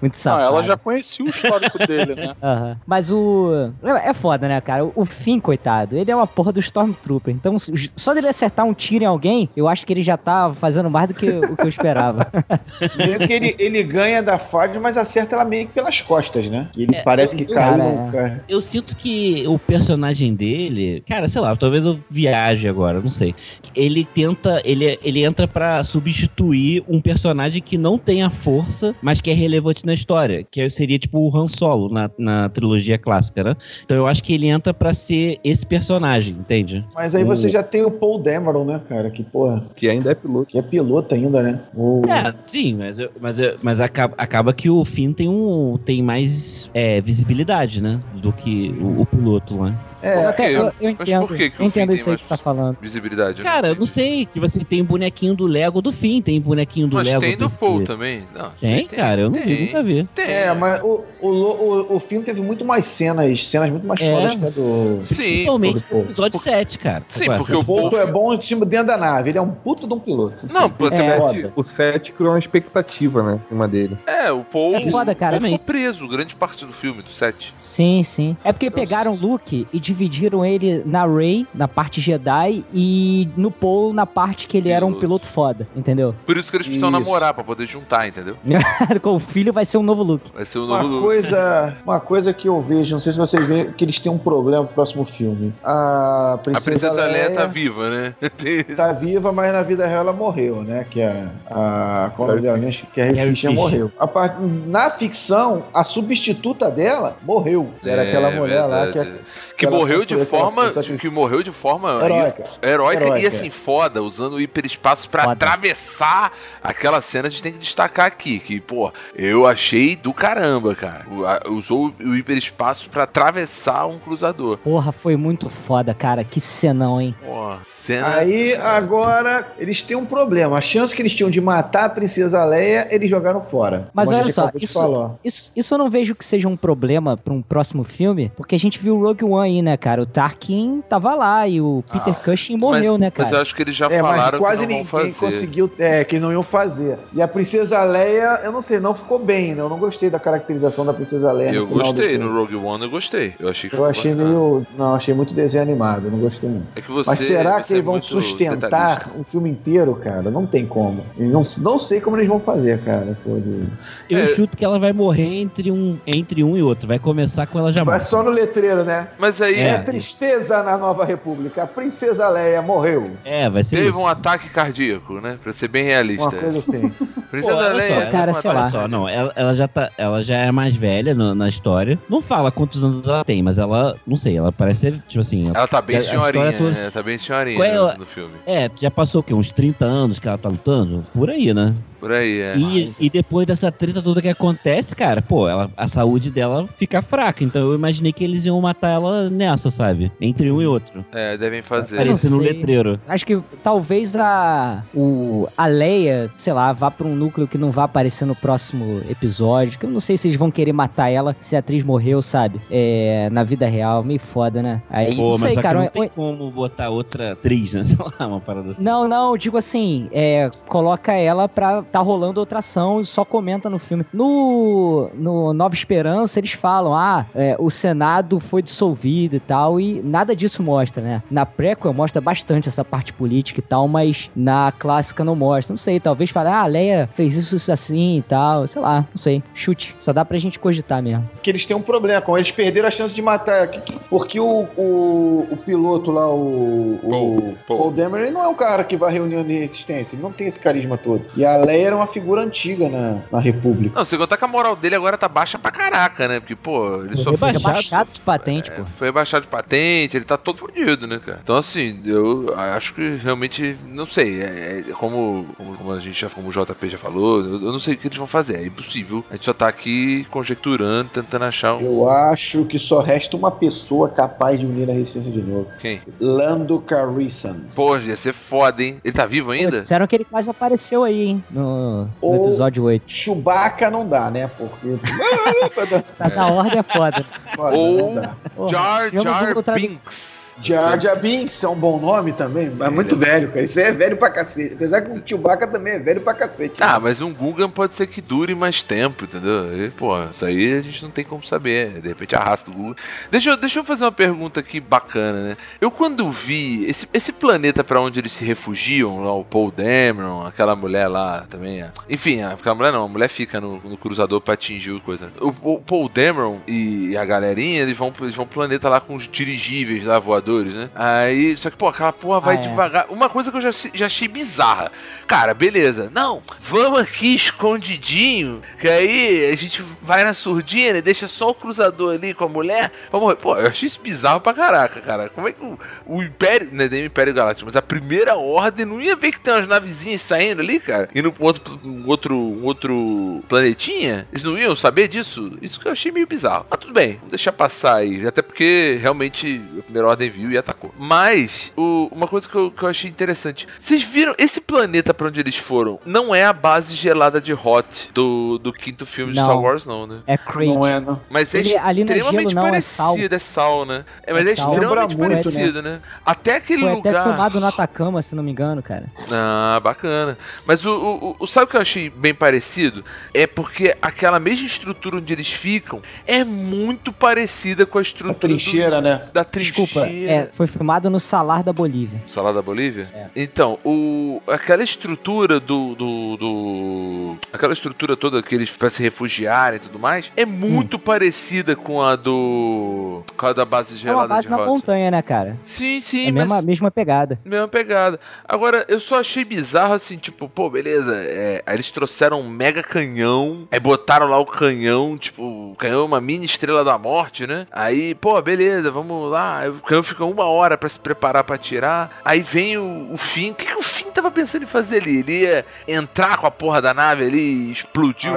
Muito Não, safado. ela já conhecia o histórico dele, né? Aham. Mas o. É é foda, né, cara? O Finn, coitado, ele é uma porra do Stormtrooper. Então, só dele acertar um tiro em alguém, eu acho que ele já tá fazendo mais do que o que eu esperava. Meio que ele, ele ganha da Fard, mas acerta ela meio que pelas costas, né? Ele É, parece que eu- cai cara, no. cara. Eu sinto que o personagem dele, cara, sei lá, talvez eu viaje agora, não sei. Ele tenta, ele, ele entra pra substituir um personagem que não tem a força, mas que é relevante na história, que seria tipo o Han Solo na, na trilogia clássica, né? Então eu acho que ele entra pra ser esse personagem, entende? Mas aí você já tem o Paul Dameron, né, cara? Que, porra, Que ainda é piloto. que é piloto ainda, né? O... É, sim, mas, eu- mas, eu- mas acaba, acaba que o Finn tem, um, tem mais é, visibilidade, né? Do que o, o piloto lá. É, Até- eu, eu mas entendo. por que que eu entendo isso tem aí que você tá falando. Visibilidade. né? Cara, eu não sei. Que você tem bonequinho do Lego do Finn, tem bonequinho do Mas Lego tem do Paul também. Não, Tem, cara, eu não vi, tem. nunca vi. Tem. É, mas o, o, o, o filme teve muito mais cenas, cenas muito mais É. fodas que a do. Sim, Principalmente Paul. no episódio 7, cara. Sim, porque O Paul Paul- é bom em cima dentro da nave, ele é um puto de um piloto. Não, Assim, puta é. foda. O 7 criou uma expectativa, né? Em cima dele. É, o Paul, É foda, cara. Paul ficou preso grande parte do filme, do set. Sim, sim. É porque pegaram o Luke e dividiram ele na Rey, na parte Jedi, e no Paul, na parte que ele era um Piloto. piloto foda, entendeu? Por isso que eles precisam Isso. namorar, pra poder juntar, entendeu? Com o filho vai ser um novo Luke. Vai ser o Uma novo Luke. coisa, uma coisa que eu vejo, não sei se vocês veem, que eles têm um problema no próximo filme. A A Princesa, Princesa Leia tá Leia viva, né? Tá viva, mas na vida real ela morreu, né? Que a. a é? Que a Carrie Carrie Fisher Fisher. morreu. A part... Na ficção, a substituta dela morreu. Era É, aquela mulher lá que, verdade. que ela morreu de forma. que- Que morreu de forma heróica. heróica, Heróica. e assim, foda, usando o hiperespaço pra Foda. atravessar aquela cena. A gente tem que destacar aqui, que, pô, eu achei do caramba, cara. Usou o hiperespaço pra atravessar um cruzador. Porra, foi muito foda, cara. Que cenão, hein? Pô, cena. Aí agora eles têm um problema. A chance que eles tinham de matar a Princesa Leia, eles jogaram fora. Mas olha só, isso-. Isso, isso eu não vejo que seja um problema pra um próximo filme, porque a gente viu o Rogue One aí, né, cara? O Tarkin tava lá e o Peter Ah, Cushing morreu, mas, né, Mas cara? eu acho que eles já É, mas falaram quase que não vão ninguém fazer. conseguiu, é, que não iam fazer. E a Princesa Leia, eu não sei, não ficou bem, né? Eu não gostei da caracterização da Princesa Leia. no Eu do gostei, no Rogue One eu gostei. Eu achei que Eu achei bacana. meio. Não, achei muito desenho animado, eu não gostei muito. É que você, Mas será você que é eles vão sustentar detalhista. um filme inteiro, cara? Não tem como. Não, não sei como eles vão fazer, cara. pô, de- Eu É. chuto que ela vai morrer entre um, entre um e outro. Vai começar com ela já Vai morta. só no letreiro, né? Mas aí aí É, É. tristeza na Nova República. A princesa Leia morreu. É, vai ser teve isso. um ataque cardíaco, né? Pra ser bem Uma realista. coisa assim. Princesa Pô, Leia. só, teve cara, um sei lá. Olha só, não, ela, ela já tá, ela já é mais velha no- na história. Não fala quantos anos ela tem, mas ela, não sei, ela parece ser, tipo assim, ela- Ela tá bem A- a senhorinha, história toda- né? Tá bem senhorinha Qual é no, a- no filme. é, já passou o quê? Uns 30 anos que ela tá lutando? Por aí, né? Por aí, é. E, e depois dessa treta toda que acontece, cara, pô, ela, a saúde dela fica fraca. Então eu imaginei que eles iam matar ela nessa, sabe? Entre um e outro. É, devem fazer. Parece- Parecendo um letreiro. Acho que talvez a, o, a Leia, sei lá, vá pra um núcleo que não vai aparecer no próximo episódio. Que eu não sei se eles vão querer matar ela se a atriz morreu, sabe? É, na vida real, meio foda, né? Aí, Pô, não mas que cara. não ou- tem como botar outra atriz, né? Sei lá, uma parada assim. Não, não, eu digo assim, é, coloca ela pra tá rolando outra ação e só comenta no filme. No, no Nova Esperança, eles falam, ah, é, o Senado foi dissolvido e tal, e nada disso mostra, né? Na prequel mostra bastante essa parte política e tal, mas na clássica não mostra. Não sei, talvez fale, ah, a Leia fez isso, isso assim e tal, sei lá, não sei. Chute, só dá pra gente cogitar mesmo. que eles têm um problema, como eles perderam a chance de matar. Porque o, o, o piloto lá, o, o Paul, Paul. Paul Dameron, ele não é um cara que vai reunião de resistência, ele não tem esse carisma todo. E a Leia era uma figura antiga na, na República. Não, sem contar que a moral dele agora tá baixa pra caraca, né? Porque, pô, ele Foi sofreu. rebaixado. Baixado de patente, É, pô. foi baixado de patente, ele tá todo fodido, né, cara? Então, assim, eu acho que realmente, não sei, é, é como, como, como a gente já, como o JP já falou, eu, eu não sei o que eles vão fazer, é impossível. A gente só tá aqui conjecturando, tentando achar um. Eu acho que só resta uma pessoa capaz de unir a resistência de novo. Quem? Lando Calrissian. Pô, ia ser foda, hein? Ele tá vivo Pô, ainda? disseram que ele quase apareceu aí, hein, no, no Ou- episódio 8. Chewbacca não dá, né? Porque. Tá da ordem é foda. Foda, Ou- Jar Jar Binks. Jar Jar Binks é um bom nome também, mas é muito velho, cara. Isso aí é velho pra cacete. Apesar que o Chewbacca também é velho pra cacete. Ah, mas um Gungan pode ser que dure mais tempo, entendeu? E, pô, isso aí a gente não tem como saber. De repente arrasta o Gungan. Deixa eu, deixa eu fazer uma pergunta aqui bacana, né? Eu quando vi esse, esse planeta pra onde eles se refugiam, lá, o Paul Dameron, aquela mulher lá também. a- Enfim, a- aquela mulher não, a mulher fica no, no cruzador pra atingir o coisa. O, o Paul Dameron e a galerinha, eles vão, eles vão pro planeta lá com os dirigíveis lá, voadores, né? Aí, só que, pô, aquela porra vai Ah, é. devagar. Uma coisa que eu já, já achei bizarra. Cara, beleza. Não, vamos aqui escondidinho, que aí a gente vai na surdina e deixa só o cruzador ali com a mulher pra morrer. Pô, eu achei isso bizarro pra caraca, cara. Como é que o, o Império, não é nem o Império Galáctico, mas a primeira ordem não ia ver que tem umas navezinhas saindo ali, cara? Indo pra outro, um outro, um outro planetinha? Eles não iam saber disso? Isso que eu achei meio bizarro. Mas tudo bem, vamos deixar passar aí. Até porque realmente a primeira ordem viu e atacou. Mas, o- uma coisa que eu, que eu achei interessante. Vocês viram, esse planeta pra onde eles foram não é a base gelada de Hot do, do quinto filme de Não. Star Wars, não, né? É Crate. Não é, não. Mas é Ele- é extremamente gelo, não, é sal. parecido, é sal, né? É, mas é, É extremamente parecido, né? Até aquele Foi lugar. até filmado no Atacama, se não me engano, cara. Ah, bacana. Mas o, o, o- sabe o que eu achei bem parecido? É porque aquela mesma estrutura onde eles ficam é muito parecida com a A estrutura do- trincheira, né? da trincheira. Desculpa, é, foi filmado no Salar da Bolívia. Salada da Bolívia? É. Então, o, aquela estrutura do, do, do- Aquela estrutura toda que eles pra se refugiarem e tudo mais é muito parecida com a do. com a da base Hum. É gelada uma base de na Hudson. montanha, né, cara? Sim, sim, É a mas. mesma, mesma pegada. Mesma pegada. Agora, eu só achei bizarro assim, tipo, pô, beleza. É, aí eles trouxeram um mega canhão. Aí botaram lá o canhão, tipo, o canhão é uma mini estrela da morte, né? Aí, pô, beleza, vamos lá. Aí O canhão fica uma hora pra se preparar pra atirar. Aí vem o, o Finn. O que, que o Finn tava pensando em fazer ali? Ele ia entrar com a porra da nave ali e explodir o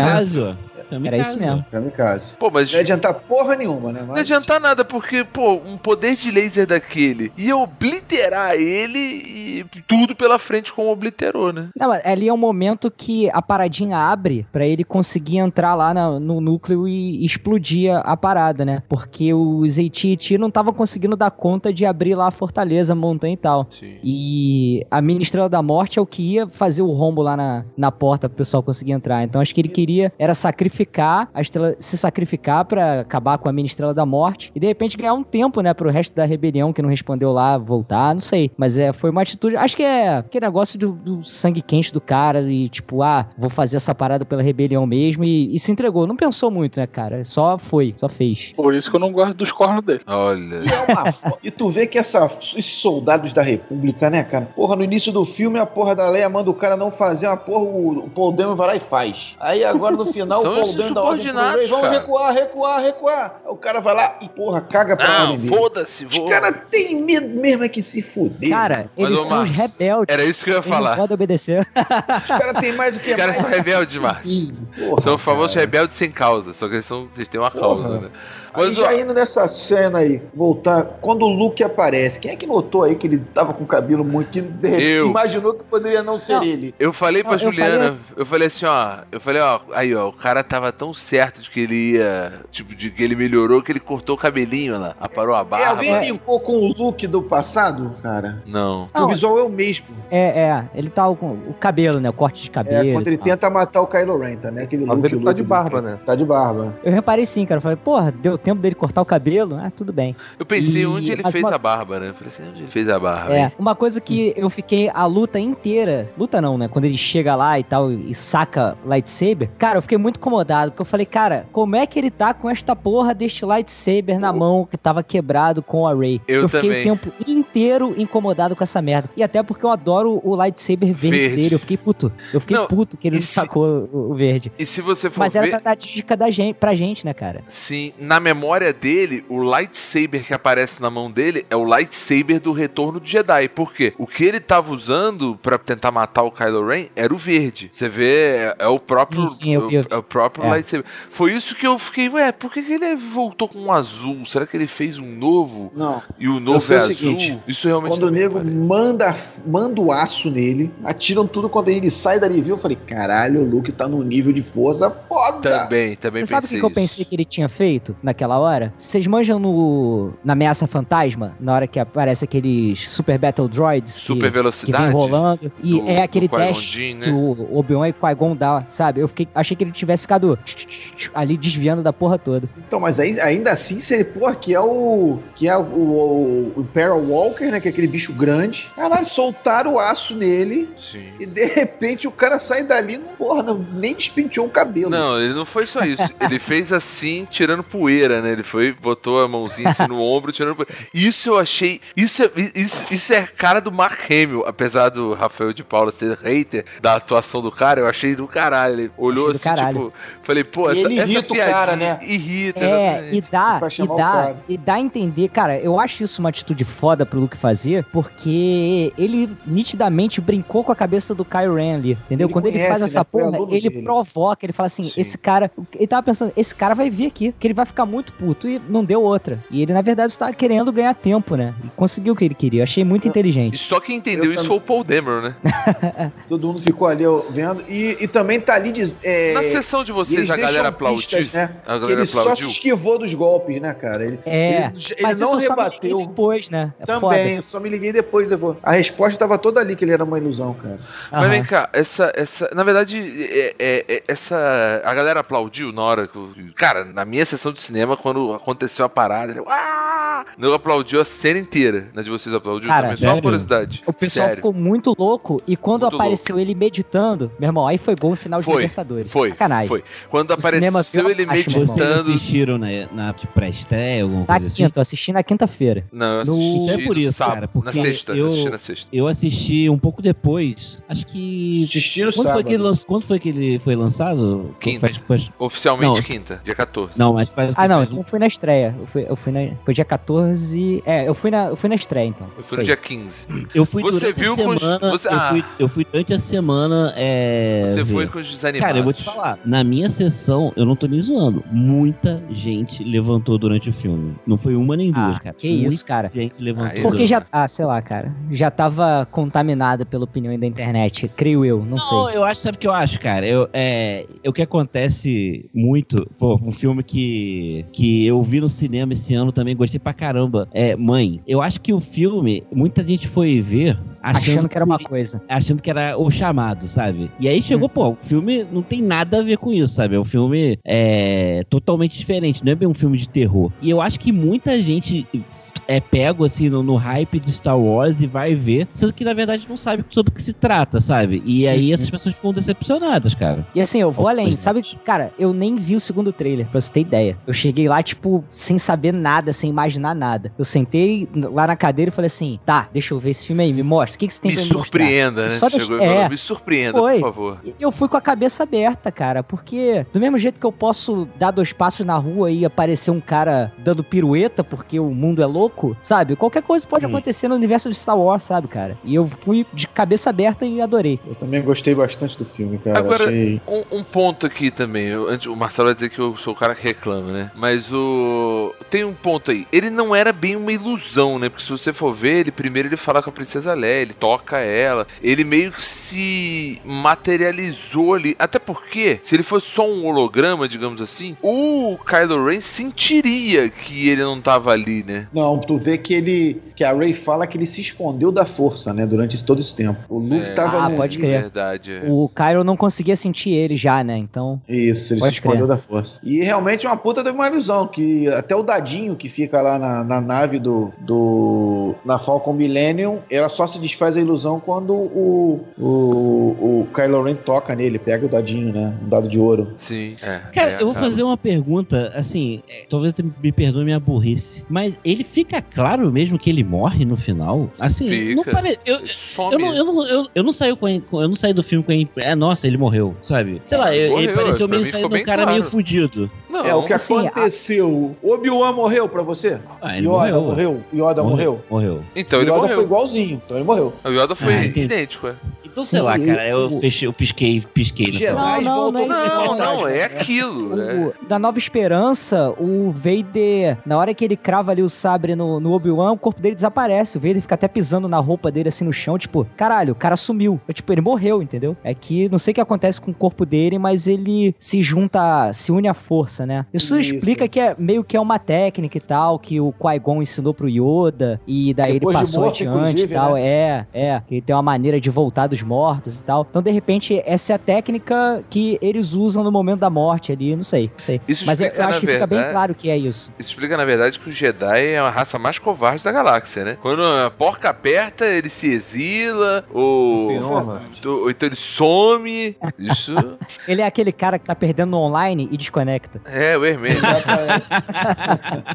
Era Kamikaze. Era isso mesmo. Kamikaze. Pô, mas Não ia adiantar porra nenhuma, né? não Mas... adianta nada, porque, pô, um poder de laser daquele ia obliterar ele e tudo pela frente como obliterou, né? Não, mas ali é um momento que a paradinha abre pra ele conseguir entrar lá na- no núcleo e explodir a, a parada, né? Porque os AT&T não estavam conseguindo dar conta de abrir lá a fortaleza, a montanha e tal. Sim. E a mini estrela da morte é o que ia fazer o rombo lá na, na porta pro pessoal conseguir entrar. Então acho que ele queria era sacrificar sacrificar, a estrela se sacrificar pra acabar com a mini estrela da morte e de repente ganhar um tempo, né, pro resto da rebelião que não respondeu lá voltar, não sei. Mas é, foi uma atitude, acho que é aquele negócio do, do sangue quente do cara e tipo, ah, vou fazer essa parada pela rebelião mesmo e, e se entregou. Não pensou muito, né, cara? Só foi, só fez. Por isso que eu não gosto dos cornos dele. Olha. E, é uma e tu vê que essa, esses soldados da República, né, cara? Porra, no início do filme, a porra da Leia manda o cara não fazer uma porra, o, o Paul vai lá e faz. Aí agora no final, o São Paul Dameron dá ordem pro Ray, subordinados, vamos cara. recuar, recuar, recuar. O cara vai lá e, porra, caga pra Não, foda-se, Os caras têm medo mesmo é que se fuder. Cara, Mas, eles são os Marcos, rebeldes. Era isso que eu ia não falar. podem obedecer. os caras têm mais o que Os caras são rebeldes, Márcio. Porra, São os famosos rebeldes sem causa, só que eles, são, eles têm uma Porra. causa, né? Aí Mas, já ó, indo nessa cena aí, voltar, quando o Luke aparece, quem é que notou aí que ele tava com o cabelo muito, que de repente Eu. imaginou que poderia não ser Não. ele? eu falei pra Não, eu Juliana, falei eu falei assim, ó, eu falei, ó, aí, ó, o cara tava tão certo de que ele ia, tipo, de que ele melhorou que ele cortou o cabelinho lá, aparou a É, barba. alguém linkou com o look do passado, cara? Não. Que o visual é o mesmo. É, é, ele tá com o cabelo, né? O corte de cabelo. É, quando ele tenta matar o Kylo Ren, tá, né? Aquele Mas look, ele tá look de barba, né? Tá de barba. Eu reparei sim, cara. Eu falei, porra, deu tempo dele cortar o cabelo? Ah, tudo bem. Eu pensei E- onde ele mas fez uma- a barba, né? Eu falei assim, onde ele fez a barba? É, hein? uma coisa que eu fiquei a luta inteira. Luta não, né? Quando ele chega lá e tal e saca lightsaber. Cara, eu fiquei muito incomodado. Porque eu falei, cara, como é que ele tá com esta porra deste lightsaber na mão que tava quebrado com a Ray? Eu fiquei também. o tempo inteiro incomodado com essa merda. E até porque eu adoro o lightsaber verde, Verde. dele. Eu fiquei puto. Eu fiquei Não, puto que ele se- sacou o, verde. E se você for Mas era pra dar dica da gente, pra gente, né, cara? sim, na memória dele, o lightsaber que aparece na mão dele é o lightsaber do Retorno de Jedi. Por quê? O que ele tava usando pra tentar matar o Kylo Ren era o verde. Você vê, é, é o próprio, Sim, sim, eu eu é o próprio É. lightsaber. Foi isso que eu fiquei, ué, por que, que ele voltou com um azul? Será que ele fez um novo Não. e o novo sei é o azul? seguinte, isso realmente Quando o nego parece. manda, manda o aço nele, atiram tudo quando ele sai dali, viu? Eu falei, caralho, o Luke tá num nível de força foda. Também, também Você sabe o que, que eu pensei que ele tinha feito naquela hora? Vocês manjam no, na Ameaça Fantasma, na hora que aparece aqueles Super Battle Droids que- Super que, velocidade. vem rolando, e do- é aquele teste né? que o Obi-Wan e Qui-Gon dá, sabe? Eu fiquei, achei que ele tivesse ficado ali desviando da porra toda. Então, mas aí, ainda assim, você, pô, que é o. Que é o, o, o Imperial Walker, né? Que é aquele bicho grande. Caralho, soltaram o aço nele Sim. e de repente o cara sai dali, não, porra, não, nem despenteou o cabelo. Não, ele não foi só isso. Ele fez assim, tirando poeira, né? Ele foi, botou a mãozinha assim no ombro, tirando poeira. Isso eu achei. Isso é, isso, isso é cara do Mark Hamill. Apesar do Rafael de Paula ser hater da atuação do cara, eu achei do caralho. Ele olhou assim, caralho. tipo. Falei, pô, essa, ele essa irrita piadinha cara, né? irrita, É, exatamente. e dá, Pra e dá, e dá a entender, cara, eu acho isso uma atitude foda pro Luke fazer, porque ele nitidamente brincou com a cabeça do Kylo Ren ali, entendeu? Ele Quando ele conhece, faz né? essa Foi porra, ele dele. provoca, ele fala assim, Sim. esse cara, ele tava pensando, esse cara vai vir aqui, que ele vai ficar muito puto, e não deu outra. E ele, na verdade, estava querendo ganhar tempo, né? E conseguiu o que ele queria, eu achei muito E inteligente. só quem entendeu Eu isso também. foi o Paul Dameron, né? Todo mundo ficou ali vendo. E, e também tá ali. diz- É, Na sessão de vocês, a galera deixam pistas, aplaudiu. Né? A galera ele só se aplaudiu. esquivou dos golpes, né, cara? Ele, É, ele, ele mas não só rebateu. depois, né? É Também, só me liguei depois. depois. A resposta tava toda ali que ele era uma ilusão, cara. foda. Mas vem cá, essa, essa, na verdade, é, é- é- essa, a galera aplaudiu na hora que, eu- cara, na minha sessão de cinema, quando aconteceu a parada, ele, não aplaudiu a cena inteira, né, de vocês aplaudiu Cara, também, só uma sério? curiosidade. O pessoal Sério. ficou muito louco e quando Muito apareceu ele meditando, meu irmão, aí foi gol no final de Foi, Libertadores. Foi, Sacanagem. foi. Quando cinema apareceu ele irmão. Vocês meditando, assistiram na, na pré-estreia, alguma Na coisa assim? quinta, eu assisti na quinta-feira. não, eu No- assisti Até por no isso, sábado, cara, na porque sexta, eu- assisti na sexta. Eu assisti um pouco depois, acho que... Assisti no Quando foi, sábado. lan- quando foi que ele foi lançado? Quinta. Faz- faz- Oficialmente Não, quinta, dia 14. Não, mas faz... Ah, não, um- então foi na estreia. Eu fui, eu fui na, foi dia 14. É, eu fui na, eu fui na estreia, então. Eu fui no dia aí. 15. Eu fui Você durante viu a com os- semana. você- eu, ah. fui, eu fui durante a semana. É, Você ver. foi com os desanimados. Cara, eu vou te falar. Na minha sessão, eu não tô nem zoando. Muita gente levantou durante o filme. Não foi uma nem duas, Ah, cara. que Muita isso, cara. gente levantou. Aí, Porque já. Ah, sei lá, cara. Já tava contaminada pela opinião da internet. Creio eu, não, Não, sei. eu acho, sabe o que eu acho, cara? Eu, é, é o que acontece muito, pô, um filme que, que eu vi no cinema esse ano também, gostei pra caramba. é mãe. Eu acho que o filme, muita gente foi ver achando, Achando que era uma coisa. achando que era o chamado, sabe? E aí chegou, pô, o filme não tem nada a ver com isso, sabe? É um filme é, totalmente diferente, não é bem um filme de terror. E eu acho que muita gente é pego assim no, no hype de Star Wars e vai ver, sendo que na verdade não sabe sobre o que se trata, sabe? E aí essas pessoas ficam decepcionadas, cara. E assim, eu vou além, sabe? Cara, eu nem vi o segundo trailer, pra você ter ideia. Eu cheguei lá, tipo, sem saber nada, sem imaginar nada. Eu sentei lá na cadeira e falei assim: tá, deixa eu ver esse filme aí, me mostra. O que, que você tem Me pra me mostrar? surpreenda, né? Só Você deixa- chegou e falou, é. me surpreenda, Foi. por favor. E eu fui com a cabeça aberta, cara, porque do mesmo jeito que eu posso dar dois passos na rua e aparecer um cara dando pirueta porque o mundo é louco, sabe? Qualquer coisa pode Hum. acontecer no universo de Star Wars, sabe, cara? E eu fui de cabeça aberta e adorei. Eu também gostei bastante do filme, cara. Agora- Achei... Um, um ponto aqui também, eu- antes, o Marcelo vai dizer que eu sou o cara que reclama, né? Mas o. Tem um ponto aí. Ele não era bem uma ilusão, né? Porque se você for ver, ele primeiro ele fala com a Princesa Leia, ele toca ela. Ele meio que se materializou ali. Até porque, se ele fosse só um holograma, digamos assim, o Kylo Ren sentiria que ele não tava ali, né? Não, tu vê que ele. Que a Ray fala que ele se escondeu da força, né? Durante todo esse tempo. O Luke É. tava. Ah, no- pode É crer. verdade. é. O Kylo não conseguia sentir ele já, né? Então. Isso, ele se escondeu da força. E realmente é uma puta de uma ilusão, que até o dadinho que fica lá na, na nave do, do. na Falcon Millennium, ela só se desfaz a ilusão quando o, o, o Kylo Ren toca nele, pega o dadinho, né? Um dado de ouro. Sim, é. Cara, é, eu vou fazer uma pergunta, assim, talvez você me perdoe minha burrice, mas ele fica claro mesmo que ele morre no final? Assim, não Fica. parece. Eu, eu não, eu, não, eu, eu não saio com, com- eu não saí do filme com a é nossa ele morreu sabe sei lá ele pareceu meio saindo um cara claro. meio fudido Não, é o que assim, aconteceu. Obi-Wan morreu pra você? ah, ele Yoda morreu morreu? Yoda morreu? morreu Então ele Yoda morreu. foi igualzinho, então ele morreu. O Yoda foi Ah, idêntico, é. então sei Sim, lá cara eu o- fechei eu pisquei pisquei. Não, não, não é Não, fantasma, não, é né? aquilo. é. O- da Nova Esperança, o Vader, na hora que ele crava ali o sabre no, no Obi-Wan, o corpo dele desaparece. O Vader fica até pisando na roupa dele assim no chão, tipo, caralho, o cara sumiu. Eu, tipo, ele morreu, entendeu? É que não sei o que acontece com o corpo dele, mas ele se junta, se une à força, né? Isso, Isso. explica que é meio que é uma técnica e tal, que o Qui-Gon ensinou pro Yoda, e daí Depois ele passou morto, adiante e inclusive, tal. né? É, é, que ele tem uma maneira de voltar dos mortos e tal. Então, de repente, essa é a técnica que eles usam no momento da morte ali, não sei, não sei. Isso Mas eu, explica, eu acho que fica bem verdade- claro que é isso. Isso explica, na verdade, que o Jedi é a raça mais covarde da galáxia, né? Quando a porca aperta, ele se exila, ou, Sim, honra. ou então ele some. Isso Ele é aquele cara que tá perdendo no online e desconecta. É o Hermênio.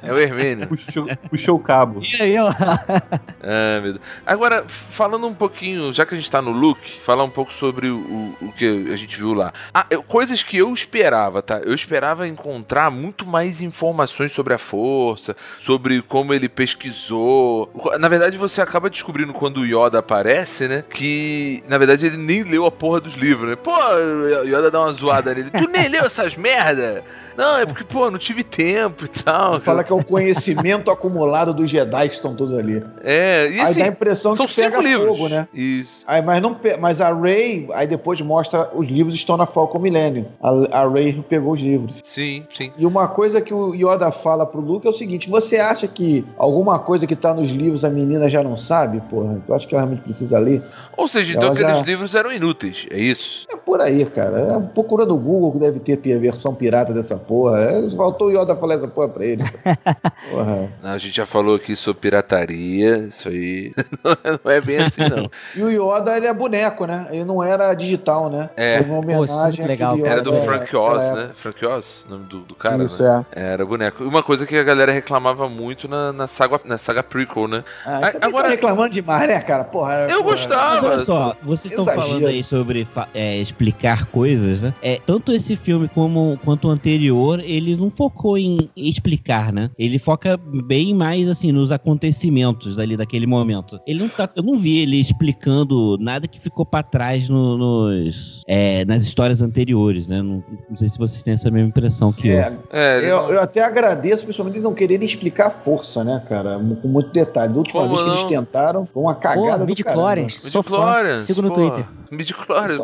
É o Hermênio. Puxou, puxou o cabo. E aí, ó. Ah, meu Deus. Agora, falando um pouquinho, já que a gente tá no look, falar um pouco sobre o, o, o que a gente viu lá. Ah, eu- coisas que eu esperava, tá? Eu esperava encontrar muito mais informações sobre a força, sobre como ele pesquisou. Na verdade, você acaba descobrindo quando o Yoda aparece, né? Que, na verdade, ele nem leu a porra dos livros, né? Pô, o Yoda dá uma zoada nele. Tu nem leu essas merda? Não, é porque, pô, não tive tempo e tal. Fala que é o conhecimento acumulado dos Jedi que estão todos ali. É, e aí assim, dá a impressão são que pega livros. fogo, né? Isso. Aí, mas, não, mas a Ray, aí depois mostra os livros estão na Falcon Millennium. A, a Ray pegou os livros. Sim, sim. E uma coisa que o Yoda fala pro Luke é o seguinte: você acha que alguma coisa que tá nos livros a menina já não sabe, porra? Tu acha que ela realmente precisa ler? Ou seja, então Ela aqueles já- livros eram inúteis, é isso? É por aí, cara. É procurando o Google que deve ter a versão pirata dessa porra. É, faltou o Yoda falar essa porra pra ele. Porra. A gente já falou aqui sobre pirataria, isso aí não é bem assim, não. E o Yoda, ele é boneco, né? Ele não era digital, né? É. Foi uma Pô, é homenagem legal, àquele Era do Frank Oz, né? Frank Oz, o nome do, do cara, Isso, né? é. Era boneco. E uma coisa que a galera reclamava muito na, na, saga, na saga prequel, né? Ah, A- agora- tá reclamando demais, né, cara? Porra. Eu porra. gostava. Mas olha só, vocês estão falando aí sobre é, explicar coisas, né? É, tanto esse filme como quanto o anterior, ele não focou em explicar, né? Ele foca bem mais assim nos acontecimentos ali daquele momento. Ele não tá, eu não vi ele explicando nada que ficou pra trás no- nos é, nas histórias anteriores, né? Não, não sei se vocês têm essa mesma impressão que eu. É, É, eu, não- eu até agradeço, principalmente, não quererem explicar a força, né, cara? Com muito detalhe. Da última Como vez que não? eles tentaram, foi uma Pô, cagada do midi caramba. Fã. Midichlorians, Sigo no pô. Twitter. Midi-chlorians.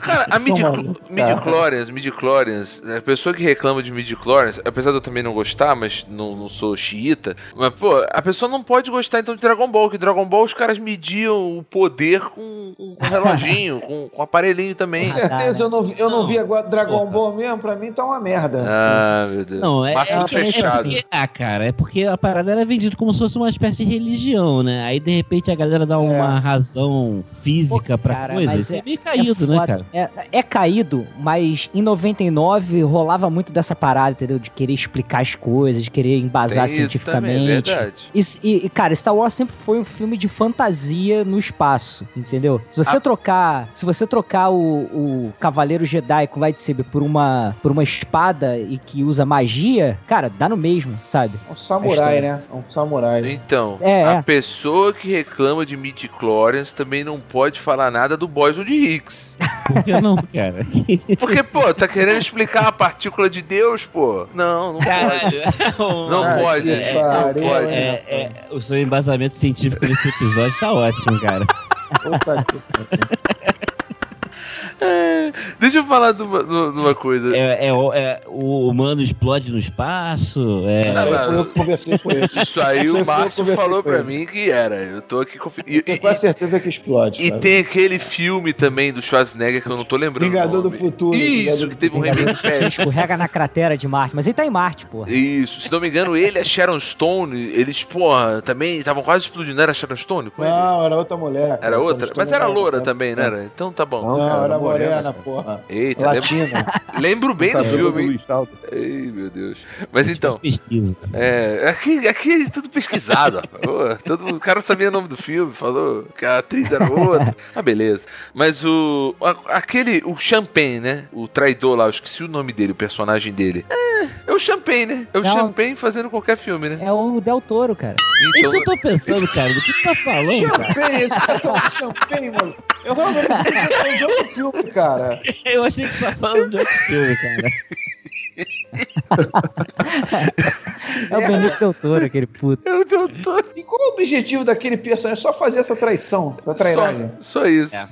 Cara, a São midi midi-chlorians, midi-chlorians, a pessoa que reclama de midi-chlorians, apesar de eu também não gostar, mas não, não sou xiita, mas, pô, a pessoa não pode gostar então de Dragon Ball, que Dragon Ball os caras mediam o poder com, com, com reloginho, com, com aparelhinho também. Com certeza, eu não, vi- eu não, Não. vi agora Dragon Porra. Ball mesmo, pra mim tá uma merda. Ah, meu Deus. Não, é, Máximo é, fechado. é ah, cara, é porque a parada era vendida como se fosse uma espécie de religião, né? Aí de repente a galera dá uma razão física Pô, pra cara, coisa. Isso é, é- meio caído, né, cara? É, é caído, mas em 99 rolava muito dessa parada, entendeu? De querer explicar as coisas, de querer embasar Tem isso também, é cientificamente. verdade. E, e, cara, Star Wars sempre foi um filme de fantasia no espaço, entendeu? Se você A- trocar, se você trocar o, o Cavaleiro Jedi com lightsaber por uma por uma espada e que usa magia, cara, dá no mesmo, sabe? É um samurai, né? É um samurai. Então, É, a é. pessoa que reclama de midi-chlorians também não pode falar nada do Boyson de Higgs. Por que não, cara? Porque, pô, tá querendo explicar a partícula de Deus, pô? Não, não pode. Não Ah, pode. que É, não pode. É, é, o seu embasamento científico nesse episódio tá ótimo, cara. É, deixa eu falar de uma, de uma coisa. É, é, o- é, o humano explode no espaço. É, Não, Isso aí mas- foi eu que conversei com ele. Isso aí o Márcio falou com pra mim que era. Eu tô aqui. E, e- quase certeza que explode. e sabe? tem aquele filme também do Schwarzenegger que eu não tô lembrando. Vingador do. Futuro. Isso, que teve um remake péssimo. Escorrega na cratera de Marte, mas ele tá em Marte, porra. Isso, se não me engano, ele e a Sharon Stone, eles, porra, também estavam quase explodindo. Era a Sharon Stone com ele? Não, era outra mulher. Era outra? Mas era loura também, né? Era? Então tá bom. Não, era morena, morena, cara. porra. Eita, lembro, Latina. lembro bem do Cabelo filme. Ei, meu Deus. Mas então, pesquisa. é, aqui, aqui é tudo pesquisado. todo, mundo- o cara sabia o nome do filme, falou que a atriz era outra. Ah, beleza. Mas o. a- aquele. O Champagne, né? O traidor lá, eu esqueci o nome dele, o personagem dele. É, é o Champagne, né? É o Não. Champagne fazendo qualquer filme, né? É o Del Toro, cara. É isso Então, que eu tô pensando, cara. Do que tu tá falando, cara? Champanhe, esse cara tá um champanhe, mano. Eu realmente pensei que foi de outro filme, cara. Eu achei que você tava falando de outro filme, cara. É o Benício Del Toro, aquele puto. eu, eu tô. E qual o objetivo daquele personagem? Só fazer essa traição, essa trairagem. Só, só isso. É.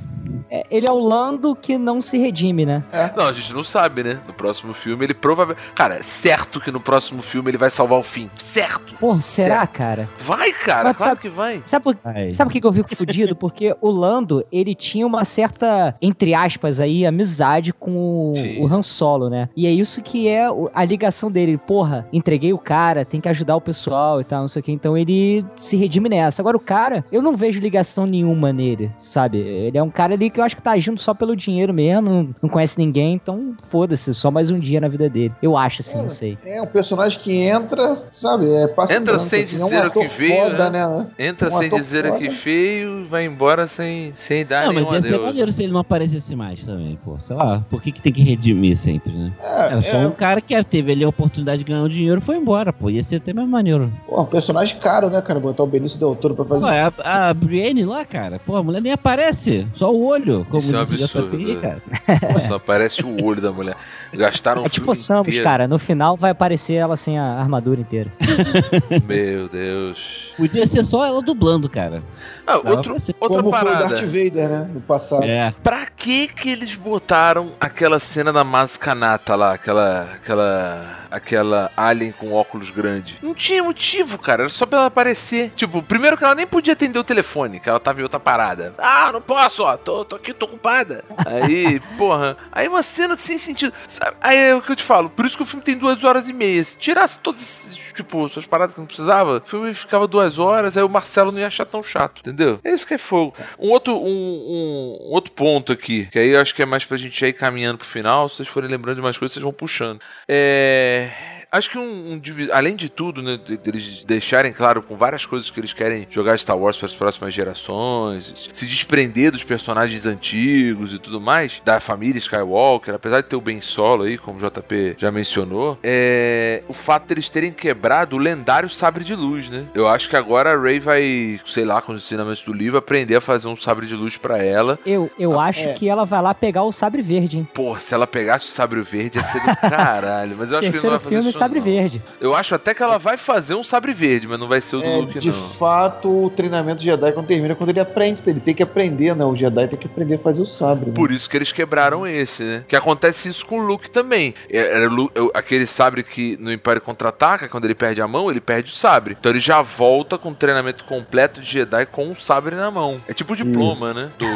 É, ele é o Lando que não se redime, né? Não, a gente não sabe, né? No próximo filme ele provavelmente. Cara, é certo que no próximo filme ele vai salvar o fim. Certo. Porra, será, cara? Vai, cara, Mas claro sabe- que vai. Sabe por, Ai. Sabe por que que eu fico fudido? Porque o Lando, ele tinha uma certa, entre aspas aí, amizade com o, o Han Solo, né? E é isso que é o- a ligação dele. Porra, entreguei o cara, tem que ajudar o pessoal e tal, não sei o que. Então ele se redime nessa. Agora o cara, eu não vejo ligação nenhuma nele, sabe? Ele é um cara ali que eu acho que tá agindo só pelo dinheiro mesmo, não, não conhece ninguém, então foda-se, só mais um dia na vida dele. Eu acho assim, não sei. É um personagem que entra, sabe? É, passa Entra branco, sem assim, é um dizer o que veio, Foda, né? né? Entra Um sem dizer foda. aqui feio e vai embora sem, sem dar Não, mas nenhum ia ser adeus. maneiro se ele não aparecesse mais também, pô. Sei lá, por que, que tem que redimir sempre, né? É, Era só é, um cara que teve ali a oportunidade de ganhar um dinheiro foi embora, pô. Ia ser até mais maneiro. pô, um personagem caro, né, cara? Botar o Benício Del Toro pra Pô, fazer. a, a Brienne lá, cara, pô, a mulher nem aparece, só o olho, como Isso é um o absurdo, JP, né? cara. Só aparece o olho da mulher. Gastaram um É tipo filme Samus, inteiro. cara. No final vai aparecer ela sem a armadura inteira. Meu Deus. Podia ser só ela dublando, cara. Ah, outro, outra Como foi o parada. Darth Vader, né? No passado. É. Pra que que eles botaram aquela cena da Mascanata lá, aquela aquela aquela alien com óculos grande? Não tinha motivo, cara, era só pra ela aparecer. Tipo, primeiro que ela nem podia atender o telefone, que ela tava em outra parada. Ah, não posso, ó, tô, tô aqui, tô ocupada. Aí, porra, aí uma cena sem sentido. Sabe? Aí é o que eu te falo, por isso que o filme tem duas horas e meia. Se tirasse todas esses, tipo, suas paradas que não precisava, o filme ficava duas horas, aí o Marcelo não ia achar tão chato, entendeu? É isso que é fogo. Um outro, um, um- um outro ponto aqui, que aí eu acho que é mais pra gente ir caminhando pro final. Se vocês forem lembrando de mais coisas, vocês vão puxando. É. Acho que um, um além de tudo, né, de- deles deixarem claro com várias coisas que eles querem jogar Star Wars para as próximas gerações, se desprender dos personagens antigos e tudo mais, da família Skywalker, apesar de ter o Ben Solo aí, como o JP já mencionou, é o fato deles terem quebrado o lendário sabre de luz, né? Eu acho que agora a Rey vai, sei lá, com os ensinamentos do livro, aprender a fazer um sabre de luz para ela. Eu, eu acho é. que ela vai lá pegar o sabre verde, hein? Pô, se ela pegasse o sabre verde ia ser do caralho, mas eu acho que ele não vai fazer filme, isso sabre não. verde. Eu acho até que ela vai fazer um sabre verde, mas não vai ser o do É, Luke, de não. fato, o treinamento Jedi quando termina, quando ele aprende, ele tem que aprender, né? O Jedi tem que aprender a fazer o sabre. né? Por isso que eles quebraram esse, né? Que acontece isso com o Luke também. É- Era é o- aquele sabre que no Império Contra-Ataca, quando ele perde a mão, ele perde o sabre. Então ele já volta com o treinamento completo de Jedi com o sabre na mão. É tipo o diploma, Isso. né? Do,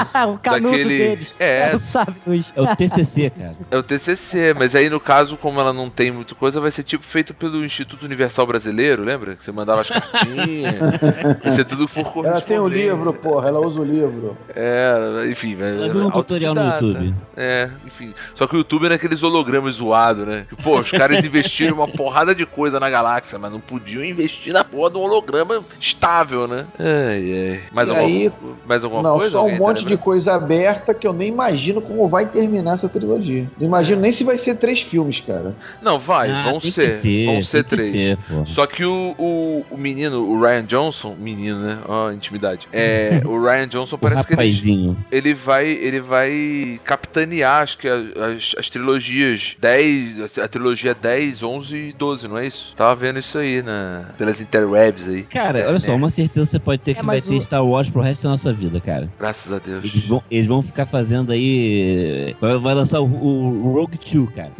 Isso. Ah, o canudo daquele... deles. É, É o sabre. É o TCC, cara. é o TCC, mas aí no caso, como ela não tem muita coisa, vai ser tipo feito pelo Instituto Universal Brasileiro, lembra? Que você mandava as cartinhas. vai ser tudo por Ela tem o correspondência. livro, porra, ela usa o livro. É, enfim, Ela viu um tutorial no. YouTube. É, enfim. Só que o YouTube era aqueles hologramas zoados, né? Que, Pô, os caras investiram uma porrada de coisa na galáxia, mas não podiam investir na porra de um holograma estável, né? Ai, ai. Mais E alguma, aí- mais alguma Não, coisa? só um tá monte de lembrando? coisa aberta que eu nem imagino como vai terminar essa trilogia. Não imagino nem se vai ser três filmes, cara. Não, vai, Ah, vão tem ser. que ser, vão ser tem que três. ser. Só que o, o, o menino, o Ryan Johnson, menino, né? Ó, intimidade. É, o Ryan Johnson O parece que ele, ele vai ele vai capitanear, acho que as, as trilogias 10, a trilogia 10, 11 e 12, não é isso? Tava vendo isso aí na, pelas interwebs aí. Cara, olha só, uma certeza você pode ter É, que vai mas ter o- Star Wars pro resto da nossa vida, cara. Graças a Deus. Eles vão, eles vão ficar fazendo aí. Vai, vai lançar o, o Rogue 2, cara.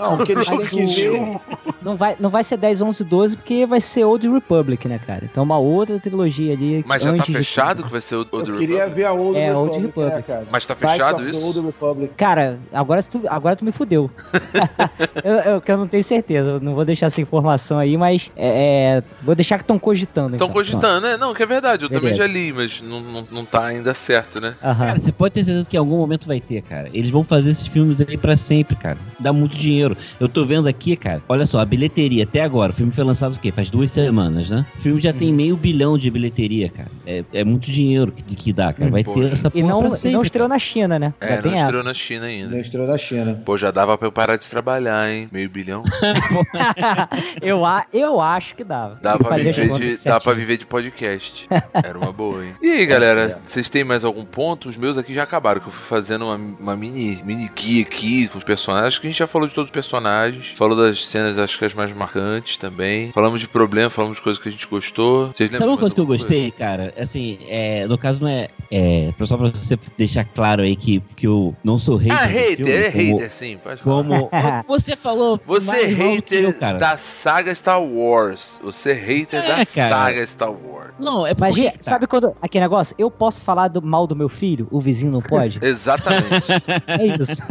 Não, o que eles têm que ver. Não vai, não vai ser 10, 11, 12, porque vai ser Old Republic, né, cara? Então uma outra trilogia ali. Mas já tá fechado que vai ser o Eu Old queria Republic? ver a Old É, Republic, Old Republic. né, cara? Mas tá fechado isso? Old Republic. Cara, agora tu, agora tu me fudeu. eu, eu, eu não tenho certeza, eu não vou deixar essa informação aí, mas é, é, vou deixar que estão cogitando. Estão então. cogitando, né? Não, que é verdade, eu também já li, mas não, não, não tá ainda certo, né? Cara, você pode ter certeza que em algum momento vai ter, cara. Eles vão fazer esses filmes aí pra sempre, cara. Dá muito dinheiro. Eu tô vendo aqui, cara. Olha só, a bilheteria até agora. O filme foi lançado o quê? Faz duas semanas, né? O filme já tem meio bilhão de bilheteria, cara. É, é muito dinheiro que, que dá, cara. Vai ter essa E porra não, pra e não estreou na China, né? É, Já não tem estreou essa. na China ainda. Não estreou na China. Pô, já dava pra eu parar de trabalhar, hein? Meio bilhão. eu, a, eu acho que dava. Dá pra, viver de, dá pra viver de podcast. Era uma boa, hein? E aí, galera, vocês têm mais algum ponto? Os meus aqui já acabaram, que eu fui fazendo uma, uma mini, mini guia aqui com os personagens. Acho que a gente já falou de todos os personagens. Falou das cenas, acho que as mais marcantes também. Falamos de problema, falamos de coisas que a gente gostou. Vocês lembram Sabe uma coisa que eu gostei, cara? Assim, é, no caso não é, é. Só pra você deixar claro aí que, que eu não sou hater. Ah, hater, filme, é como- hater, sim. Pode falar. Como. Você falou. Você é hater eu, cara. da saga Star Wars. Você é hater É, da cara. saga Star Wars. Não, é Mas, porque. gente, sabe quando. Aquele negócio? Eu posso falar do mal do meu filho? O vizinho não pode? Exatamente. é isso.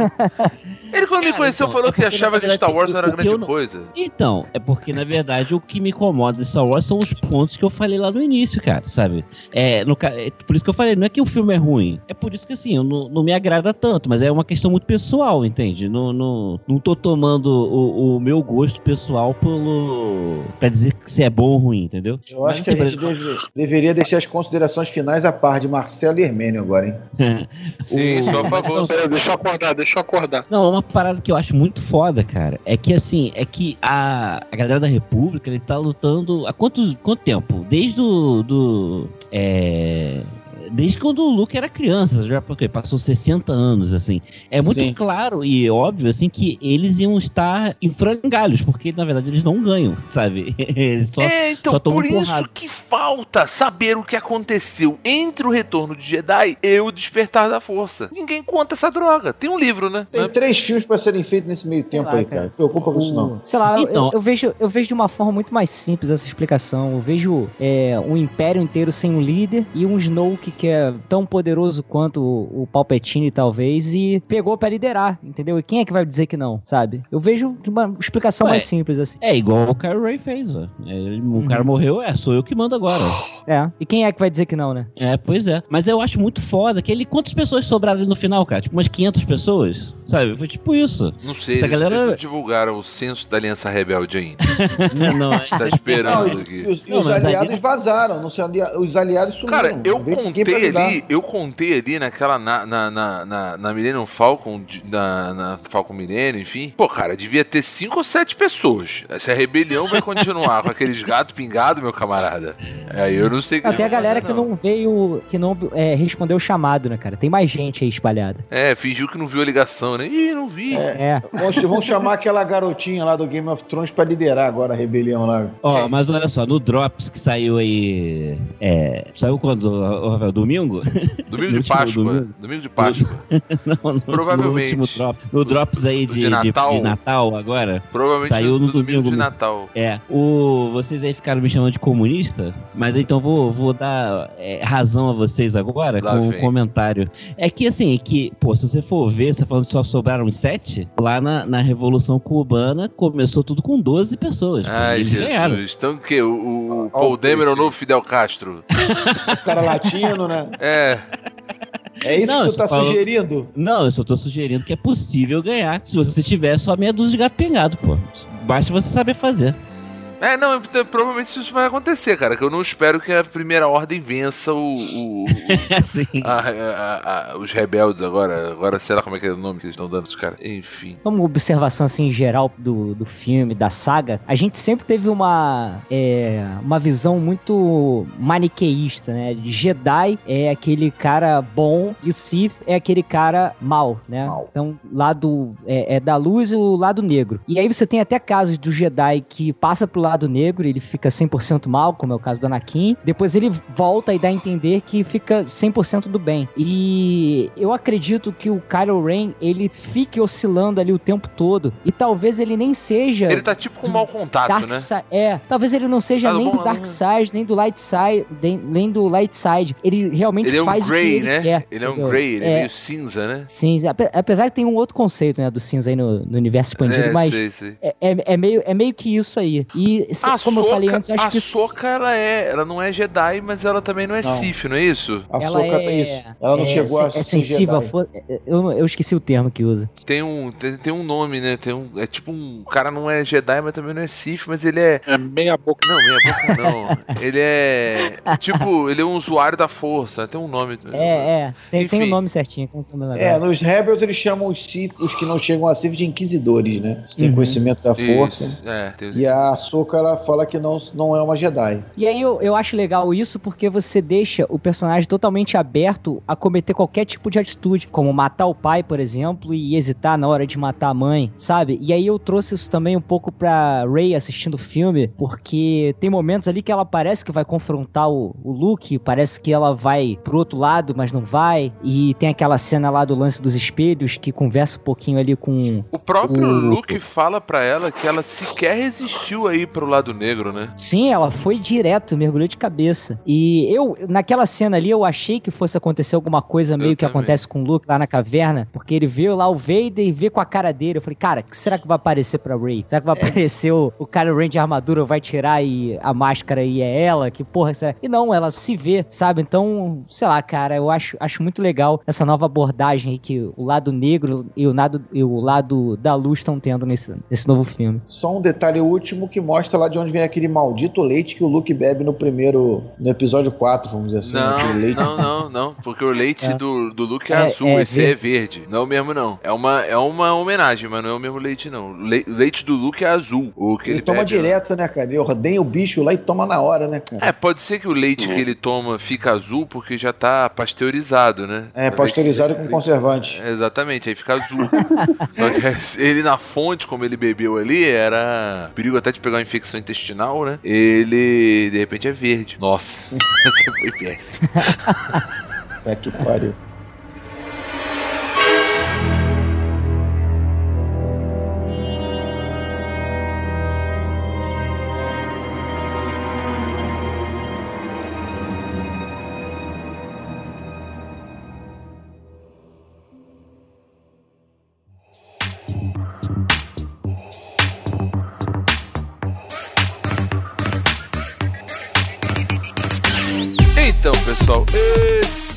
Ele, quando me Cara, conheceu, então, falou é que achava que Star verdade, Wars o- era o grande não- coisa. Então, é porque na verdade o que me incomoda de Star Wars são os pontos que eu falei lá no início, cara, sabe? É, no, é por isso que eu falei, não é que o filme é ruim, é por isso que assim, eu não, não me agrada tanto, mas é uma questão muito pessoal, entende? Não, não, não tô tomando o, o meu gosto pessoal pelo. pra dizer que se é bom ou ruim, entendeu? Eu acho Mas, que a gente deve- deveria deixar as considerações finais a par de Marcelo e Hermênio agora, hein? Sim, sou a favor. Pera, deixa eu acordar, deixa eu acordar. Não, uma parada que eu acho muito foda, cara, é que assim, é que a, a galera da República, ele tá lutando há quanto, quanto tempo? Desde o. Do, é, Desde quando o Luke era criança, já porque passou 60 anos, assim. É muito Sim. claro e óbvio, assim, que eles iam estar em frangalhos, porque na verdade eles não ganham, sabe? Eles só- é, então, por isso porrada. que falta saber o que aconteceu entre o retorno de Jedi e o despertar da força. Ninguém conta essa droga. Tem um livro, né? Tem três filmes pra serem feitos nesse meio tempo lá, aí, cara. cara. Não preocupa com isso, não. Sei lá, eu- Então- eu, eu vejo, eu vejo de uma forma muito mais simples essa explicação. Eu vejo é, um império inteiro sem um líder e um Snoke que é tão poderoso quanto o, o Palpatine, talvez, e pegou pra liderar, entendeu? E quem é que vai dizer que não, sabe? Eu vejo uma explicação Ué, mais simples, assim. É igual o Kylo Ray fez, ó. É, ele- O cara morreu, é, sou eu que mando agora. É. E quem é que vai dizer que não, né? É, pois é. Mas eu acho muito foda que ele. Quantas pessoas sobraram ali no final, cara? Tipo umas 500 pessoas? Sabe? Foi tipo isso. Não sei, Essa eles, galera- eles não divulgaram o censo da Aliança Rebelde ainda. não, A gente tá Não, esperando e, aqui. e os, e Não, os aliados aí- vazaram, não se alia- os aliados sumiram. Cara, eu Não contei contei ali, eu contei ali naquela, na, na, na, na, na Millennium Falcon, na, na Falcon Millennium, enfim. Pô, cara, devia ter cinco ou sete pessoas. Se a rebelião vai continuar com aqueles gatos pingados, meu camarada, aí eu não sei o que Não, tem a vão galera fazer, que não veio, que não é, respondeu o chamado, né, cara? Tem mais gente aí espalhada. É, fingiu que não viu a ligação, né? Ih, não vi. É. Vamos, vamos chamar aquela garotinha lá do Game of Thrones pra liderar agora a rebelião lá. Ó, mas olha só, no Drops que saiu aí. É, saiu quando, ô, Rafael? Domingo? Domingo No de Páscoa. domingo. Domingo de Páscoa. Não, no, Provavelmente. No, último drop, no Drops aí de, de Natal. de- de Natal agora. Provavelmente Saiu no domingo domingo. de Natal. É, o, vocês aí ficaram me chamando de comunista, mas então vou, vou dar é, razão a vocês agora Lá com um vem. comentário. É que assim, que, pô, se você for ver, você tá falando que só sobraram sete, lá na, na Revolução Cubana começou tudo com 12 pessoas. Ai, eles ganharam. Jesus. Então o quê? O, o Ó, Paul Demer é o peixe. novo Fidel Castro? O cara latino, né? É. É isso Não, que tu tá falou- sugerindo? Não, eu só tô sugerindo que é possível ganhar se você tiver só meia dúzia de gato pingado, pô. Basta você saber fazer. É, não, provavelmente isso vai acontecer, cara. Que eu não espero que a primeira ordem vença o, o- o- a- a- a- os rebeldes agora. Agora, sei lá como é que é o nome que eles estão dando pros caras. Enfim. Como observação assim geral do, do filme, da saga, a gente sempre teve uma, é, uma visão muito maniqueísta, né? Jedi é aquele cara bom e Sith é aquele cara mal, né? Mal. Então, lado é, é da luz e o lado negro. E aí você tem até casos do Jedi que passa pro lado negro, ele fica 100% mal, como é o caso do Anakin. Depois ele volta e dá a entender que fica 100% do bem. E eu acredito que o Kylo Ren, ele fique oscilando ali o tempo todo. E talvez ele nem seja... Ele tá tipo com mau contato, Dark né? Side, é, talvez ele não seja Ah, nem bom, do Dark. Side, nem do Light Side, nem, do Light Side. Ele realmente Ele é um faz ele né? quer. Ele é um entendeu? grey, ele é É, meio cinza, né? Cinza. Ape- Apesar que tem um outro conceito, né, do cinza aí no, no universo expandido, é, mas sei, sei. é, é, é meio, é meio que isso aí. E, A como eu falei Soca, antes, acho a que Soca, ela é, ela não é Jedi, mas ela também não é Não. Sith, não é isso? A ela Soca é, isso. Ela não é, chegou a se- é sensível. a Jedi. fo- Eu, eu esqueci o termo que usa. Tem um, tem, tem um nome, né? Tem um, é tipo um, o cara não é Jedi, mas também não é Sith, mas ele é É meia boca. Não, meia boca não. ele é. Tipo, ele é um usuário da força. Tem um nome. É, é. Tem, tem o nome certinho. É, nos Rebels eles chamam os Sith, os que não chegam a Sith, de Inquisidores, né? Tem Uhum. conhecimento da força. Isso, é, tem os- E a Soca ela fala que não, não é uma Jedi. E aí eu, eu acho legal isso porque você deixa o personagem totalmente aberto a cometer qualquer tipo de atitude, como matar o pai, por exemplo, e hesitar na hora de matar a mãe, sabe? E aí eu trouxe isso também um pouco pra Ray assistindo o filme, porque tem momentos ali que ela parece que vai confrontar o, o Luke, parece que ela vai pro outro lado, mas não vai, e tem aquela cena lá do lance dos espelhos que conversa um pouquinho ali com O próprio O- Luke fala pra ela que ela sequer resistiu aí pro lado negro, né? Sim, ela foi direto, mergulhou de cabeça. E eu, naquela cena ali, eu achei que fosse acontecer alguma coisa meio Eu que também. acontece com o Luke lá na caverna, porque ele vê lá o Vader e vê com a cara dele. Eu falei, cara, o que será que vai aparecer pra Ray? Será que vai aparecer o, o Kylo Ren de armadura, vai tirar e a máscara e é ela? Que porra será? E não, ela se vê, sabe? Então, sei lá, cara, eu acho, acho muito legal essa nova abordagem aí que o lado negro e o lado, e o lado da luz estão tendo nesse, nesse novo filme. Só um detalhe último que mostra lá de onde vem aquele maldito leite que o Luke bebe no primeiro. no episódio 4, vamos dizer assim. Não, aquele leite. não, não, não. Porque o leite É. do, do Luke é, É- azul, é esse é verde. Não é o mesmo, não. É uma, é uma homenagem, mas não é o mesmo leite, não. O le- leite do Luke é azul. O que Ele, ele, toma bebe, né? direto, né, cara? Ele ordenha o bicho lá e toma na hora, né, cara? É, pode ser que o leite que ele toma fica azul porque já tá pasteurizado, né? É, pasteurizado com conservante. É, Exatamente, aí fica azul. Só que ele na fonte, como ele bebeu ali, era perigo até de pegar uma infecção intestinal, né? Ele, de repente, é verde. Nossa, essa foi péssimo. É que pariu.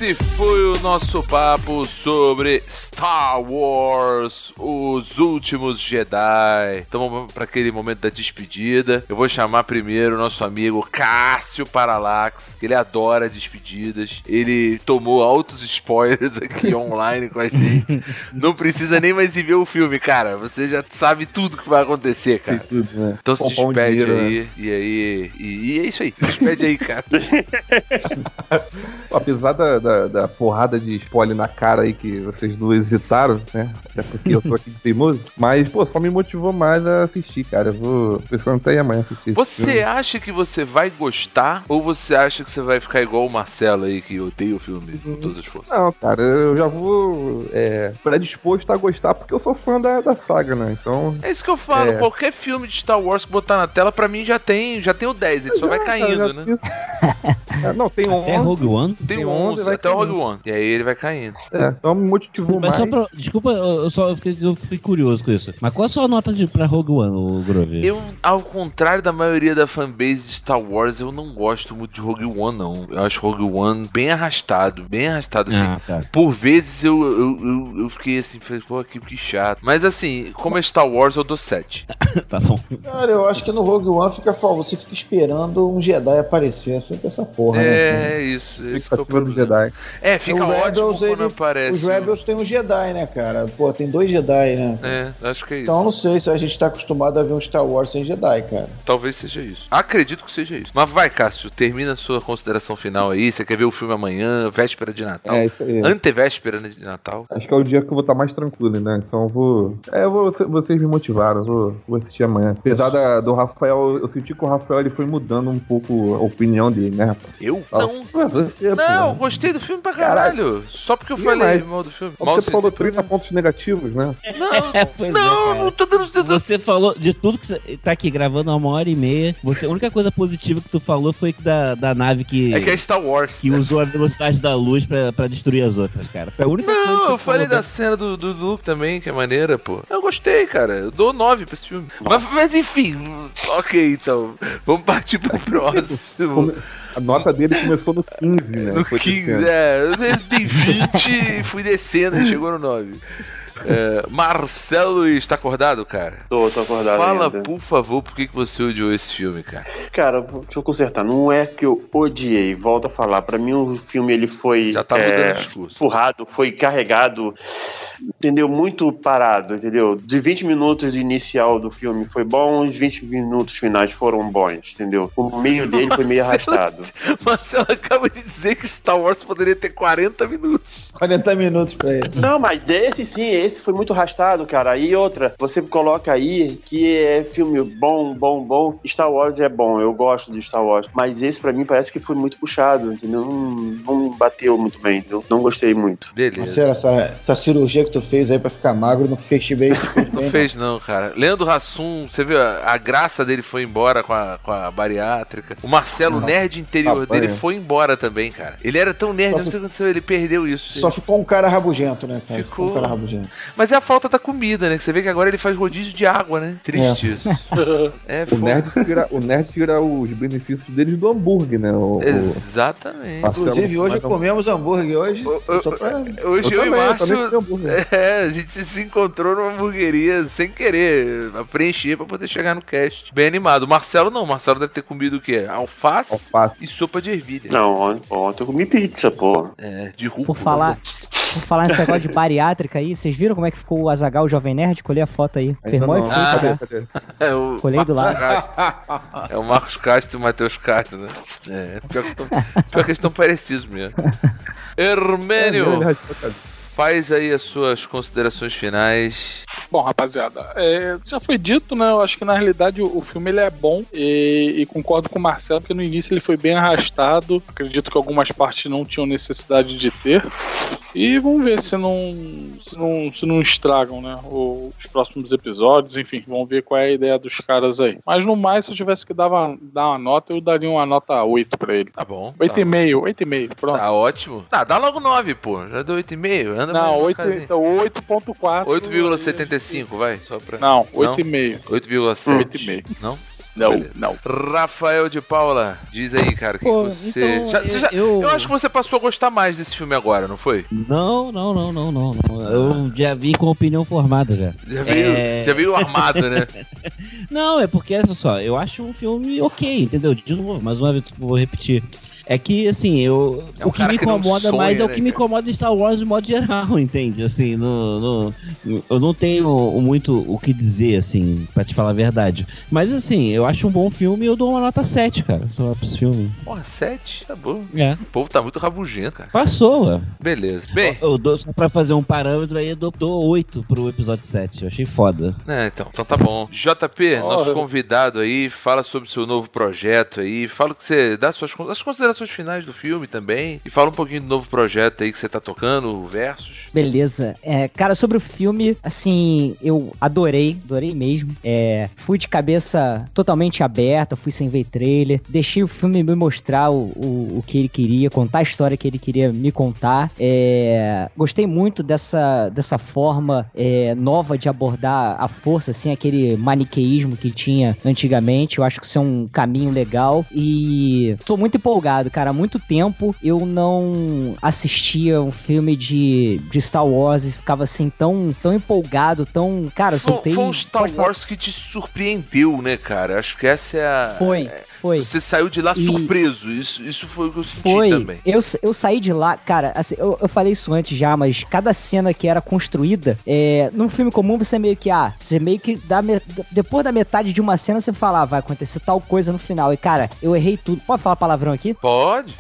Esse foi o nosso papo sobre Star Wars, Os Últimos Jedi. Vamos para aquele momento da despedida. Eu vou chamar primeiro o nosso amigo Cássio Paralax, que ele adora despedidas. Ele tomou altos spoilers aqui online com a gente. Não precisa nem mais ir ver o filme, cara. Você já sabe tudo que vai acontecer, cara. Tudo, né? Então se despede dinheiro, né? aí, e aí. E, e é isso aí, se despede aí, cara. Apesar da, da, da porrada de spoiler na cara aí que vocês dois hesitaram, né? Até porque eu tô aqui de teimoso. Mas, pô, só me motivou mais a assistir, cara. Eu vou pensando até amanhã assistir. Você filme. acha que você vai gostar ou você acha que você vai ficar igual o Marcelo aí que odeia o filme com todas as forças? Não, cara, eu já vou é, predisposto a gostar porque eu sou fã da, da saga, né? Então. É isso que eu falo, É. qualquer filme de Star Wars que botar na tela, pra mim já tem, já tem o 10, ele só vai É, caindo, já né? É, não, tem 11. É Rogue One? Tem tem 11, 11, vai até o caindo. Rogue One. E aí ele vai caindo. É, então me motivou Mas mais. só pra, desculpa, eu eu só eu fiquei, eu fiquei curioso com isso. Mas qual a sua nota de, pra Rogue One, o Grover? Eu, ao contrário da maioria da fanbase de Star Wars, eu não gosto muito de Rogue One, não. Eu acho Rogue One bem arrastado, bem arrastado, assim. Ah, tá. Por vezes eu, eu, eu, eu fiquei assim, falei, pô, que, que chato. Mas assim, como é Star Wars, eu dou 7. tá bom. Cara, eu acho que no Rogue One fica você fica esperando um Jedi aparecer. É sempre essa porra, né? É, isso. Esse que é o Expectativa do. Jedi. É, fica O ótimo Rebels, quando ele- aparece. Os Rebels tem um Jedi, né, cara? Pô, tem dois Jedi, né? É, acho que é isso. Então eu não sei se a gente tá acostumado a ver um Star Wars sem Jedi, cara. Talvez seja isso. Acredito que seja isso. Mas vai, Cássio, termina a sua consideração final aí. Você quer ver o filme amanhã, véspera de Natal? É, isso aí. Antevéspera né, de Natal. Acho que é o dia que eu vou estar mais tranquilo, né? Então eu vou. É, eu vou, vocês me motivaram, eu vou, vou assistir amanhã. Apesar da- do Rafael, eu senti que o Rafael ele foi mudando um pouco a opinião dele, né, rapaz? Eu? Não. Ué, você, Não, pô. gostei do filme pra caralho. Só porque eu falei mal do filme. Só Mal você falou se- 30 pontos negativos, né? Não, É, pois é, não, não tô dando. Você falou de tudo que você tá aqui gravando há uma hora e meia. Você, a única coisa positiva que tu falou foi que da, da nave que, É que é Star Wars. que usou a velocidade da luz pra, pra destruir as outras, cara. Foi a única coisa que Não, eu falei da cena do, do Luke também, que é maneira, pô. Eu gostei, cara. Eu dou 9 pra esse filme. Mas, mas enfim, ok, então. Vamos partir pro próximo. A nota dele começou no 15, né? No Foi 15, descendo. é. Eu dei- dei 20 e fui descendo e chegou no 9. É, Marcelo, está acordado, cara? Tô, tô acordado Fala, ainda. por favor, por que que você odiou esse filme, cara? Cara, deixa eu consertar. Não é que eu odiei, volto a falar. Pra mim o filme ele foi Já tá é, discurso. empurrado, foi carregado, entendeu? Muito parado, entendeu? De 20 minutos de inicial do filme foi bom, os 20 minutos finais foram bons, entendeu? O meio dele foi meio arrastado. Marcelo acaba de dizer que Star Wars poderia ter 40 minutos. 40 minutos pra ele. Não, mas desse sim, esse foi muito arrastado, cara. E outra, você coloca aí que é filme bom, bom, bom. Star Wars é bom, eu gosto de Star Wars. Mas esse pra mim parece que foi muito puxado, entendeu? Não, não bateu muito bem, entendeu? Não gostei muito. Beleza. Marcelo, essa, essa cirurgia que tu fez aí pra ficar magro não fez bem. Não fez não, cara. Leandro Hassum, você viu, a, a graça dele foi embora com a, com a bariátrica. O Marcelo, Não. nerd interior dele, foi embora também, cara. Ele era tão nerd, Só não sei o que aconteceu, ele perdeu isso. Só ficou um cara rabugento, né, cara? Ficou. um cara rabugento. Mas é a falta da comida, né? Que você vê que agora ele faz rodízio de água, né? Triste isso. É, O foda. nerd, tira, o nerd tira os benefícios deles do hambúrguer, né? O, o- Exatamente. Marcelo Inclusive, hoje comemos hambúrguer hoje. Eu- eu- só pra... Hoje eu, Eu e também, eu Márcio. É, a gente se encontrou numa hamburgueria sem querer, pra preencher pra poder chegar no cast. Bem animado. O Marcelo não, o Marcelo deve ter comido o quê? Alface, Alface. e sopa de ervilha. Não, ontem, ontem eu comi pizza, pô. É, de rúcula. Por falar, por falar nesse negócio de bariátrica aí, vocês viram como é que ficou o Azagal, o Jovem Nerd? Colhei a foto aí. Firmou e fui Ah. Cadê, cadê? É o Colei do Marcos lado. Castro. É o Marcos Castro e o Matheus Castro, né? É, pior que, tão, pior que eles estão parecidos mesmo. Hermênio, cabeça. Faz aí as suas considerações finais. Bom, rapaziada, é, já foi dito, né? Eu acho que na realidade o, o filme ele é bom e, e concordo com o Marcelo, porque no início ele foi bem arrastado. Acredito que algumas partes não tinham necessidade de ter. E vamos ver se não, se não, se não estragam, né? o- Os próximos episódios, enfim, vamos ver qual é a ideia dos caras aí. Mas no mais, se eu tivesse que dar uma, dar uma nota, eu daria uma nota 8 pra ele. Tá bom. Tá, 8,5, 8,5, pronto. tá ótimo. Tá, dá logo 9, pô. Já deu 8,5. Não, uma 8, casinha. então 8.4. 8,75, vai, só pra... Não, 8,5. 8,7. 8,5. Não? Não, Beleza. não. Rafael de Paula, diz aí, cara, que, Pô, você. então, Já- você já- eu- eu acho que você passou a gostar mais desse filme agora, não foi? Não, não, não, não, não, não. Eu já vi com opinião formada já. Já veio, É. já veio armado, né? Não, é porque, olha só, eu acho um filme ok, entendeu? De novo, mais uma vez, vou repetir. É que, assim, eu, É um o que me incomoda sonha, mais é o né, que me incomoda em Star Wars de modo geral, entende? Assim, no, no- eu não tenho muito o que dizer, assim, pra te falar a verdade. Mas, assim, eu acho um bom filme e eu dou uma nota 7, cara, só pra esse filme. Porra, sete? Tá bom. É. O povo tá muito rabugento, cara. Passou, ué. Beleza. Bem, Eu dou, só pra fazer um parâmetro aí, eu dou, dou 8 pro episódio 7. Eu achei foda. É, então, então tá bom. JP, Ó, nosso eu- convidado aí, fala sobre o seu novo projeto aí, fala o que você dá suas as considerações finais do filme também e fala um pouquinho do novo projeto aí que você tá tocando, o Versus. Beleza. É, cara, sobre o filme, assim, eu adorei, adorei mesmo. É, fui de cabeça totalmente aberta, fui sem ver trailer, deixei o filme me mostrar o, o, o que ele queria, contar a história que ele queria me contar. É, gostei muito dessa, dessa forma é, nova de abordar a força, assim, aquele maniqueísmo que tinha antigamente. Eu acho que isso é um caminho legal e tô muito empolgado, cara. Há muito tempo eu não assistia um filme de, de Star Wars e ficava assim tão, tão empolgado, tão. Cara, eu Foi, soltei. foi um Star. Wars que te surpreendeu, né, cara? Acho que essa é a. Foi, foi. Você saiu de lá E- surpreso. Isso, isso foi o que eu senti Foi. também. Eu, eu saí de lá, cara, assim, eu, eu falei isso antes já, mas cada cena que era construída, é, num filme comum você meio que, ah, você meio que dá me- depois da metade de uma cena você fala, ah, vai acontecer tal coisa no final. E cara, eu errei tudo. Pode falar palavrão aqui? Pode?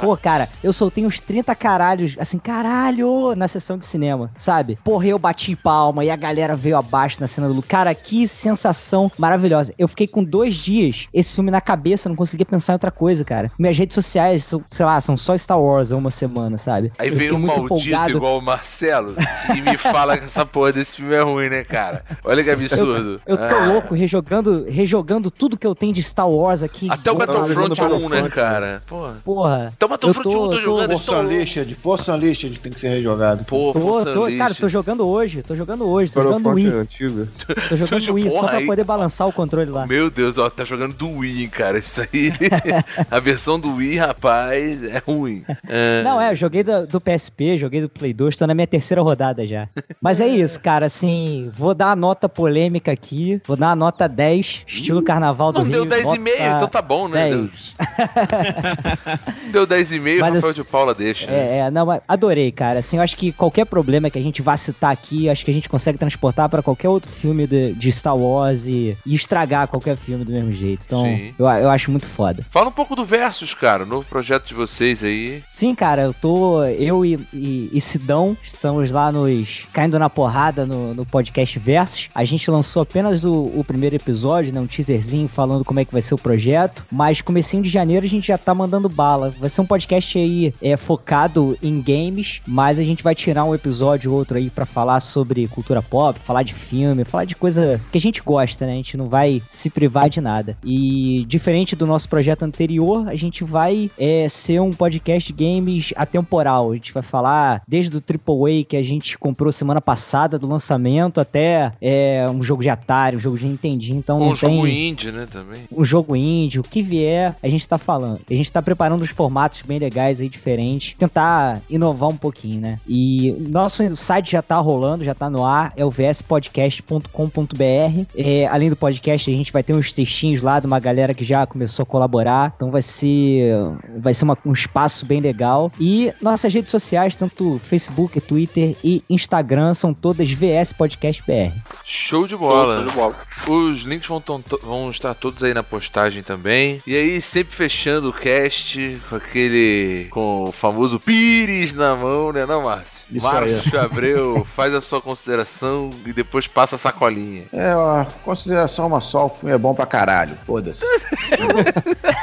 Pô, cara, eu soltei uns 30 caralhos, assim, caralho, na sessão de cinema, sabe? Porra, eu bati palma e a galera veio abaixo na cena do Luke. Cara, que sensação maravilhosa. Eu fiquei com dois dias esse filme na cabeça, não conseguia pensar em outra coisa, cara. Minhas redes sociais, são, sei lá, são só Star Wars há uma semana, sabe? Aí Eu vem fiquei um maldito empolgado. igual o Marcelo e me fala que essa porra desse filme é ruim, né, cara? Olha que absurdo. Eu tô Ah. louco rejogando, rejogando tudo que eu tenho de Star Wars aqui. Até o Battlefront jogando 1, né, cara? Porra. Porra. Então Battlefront Eu tô- 1 tô tô- jogando. Força estou- Unleashed, Força Unleashed tem que ser rejogado. Pô, Tô, Força tô, cara, tô jogando hoje, tô jogando hoje, tô jogando Battlefront Wii, antigo. tô jogando Porra, Wii, só pra aí- poder balançar o controle lá. Meu Deus, ó, tá jogando do Wii, cara. Isso aí. a versão do Wii, rapaz, é ruim. É. Não, é, eu joguei do, do PSP, joguei do Play 2, tô na minha terceira rodada já. Mas é isso, cara, assim, vou dar a nota polêmica aqui, vou dar a nota 10, estilo Carnaval do Não deu Rio. 10,5, nota então tá bom, né? 10. Deu 10,5, Mas Rafael assim- de Paula deixa. É, é, não, mas adorei, cara. Assim, eu acho que qualquer problema que a gente vá citar aqui, acho que a gente consegue transportar pra qualquer outro filme de, de Star Wars e, e estragar qualquer filme do mesmo jeito. Então, Sim. eu, eu acho muito foda. Fala um pouco do Versus, cara. o Novo projeto de vocês aí. Sim, cara, eu tô. Eu e, e, e Sidão estamos lá nos. caindo na porrada no, no podcast Versus. A gente lançou apenas o, o primeiro episódio, né? Um teaserzinho falando como é que vai ser o projeto. Mas comecinho de janeiro a gente já tá mandando bala. Vai ser um podcast aí é, focado em games, mas a gente vai tirar um episódio ou outro aí pra falar sobre cultura pop, falar de filme, falar de coisa que a gente gosta, né? A gente não vai se privar de nada. E diferente do nosso projeto anterior, a gente vai é, ser um podcast de games atemporal. A gente vai falar desde o AAA que a gente comprou semana passada do lançamento até é, um jogo de Atari, um jogo de Nintendinho. Então Um jogo tem indie, né, também. um jogo indie, o que vier, a gente tá falando. A gente tá preparando uns formatos bem legais aí, diferentes. Tentar inovar um pouquinho, né? E nosso site já tá rolando, já tá no ar, é o vspodcast.com.br. É, além do podcast, a gente vai ter uns textinhos lá de uma galera que já começou a colaborar. Então vai ser, vai ser uma- um espaço bem legal. E nossas redes sociais, tanto Facebook, Twitter e Instagram, são todas VS Podcast BR. Show de Show, bola. show de bola. Os links vão, vão estar todos aí na postagem também. E aí, sempre fechando o cast com aquele. com o famoso Pires na mão, né, não, Márcio? Isso aí. Márcio Abreu, faz a sua consideração e depois passa a sacolinha. É, ó, consideração uma só, o filme é bom pra caralho. Foda-se.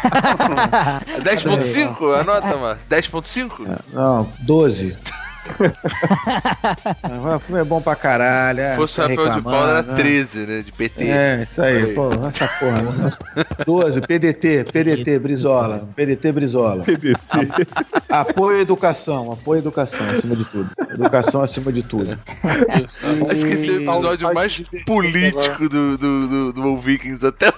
10.5? Anota, Márcio. 10.5? Não, 12. O filme é bom pra caralho. É, Se fosse o tá Rafael de Paula, era né? 13, né? De PT. É, isso aí, Aí. pô, essa porra. né? 12, PDT, PDT, Brizola. PDT, Brizola. A- Apoio à educação, apoio à educação, acima de tudo. Educação acima de tudo. Acho que esse é o episódio mais político do, do, do, do Vikings até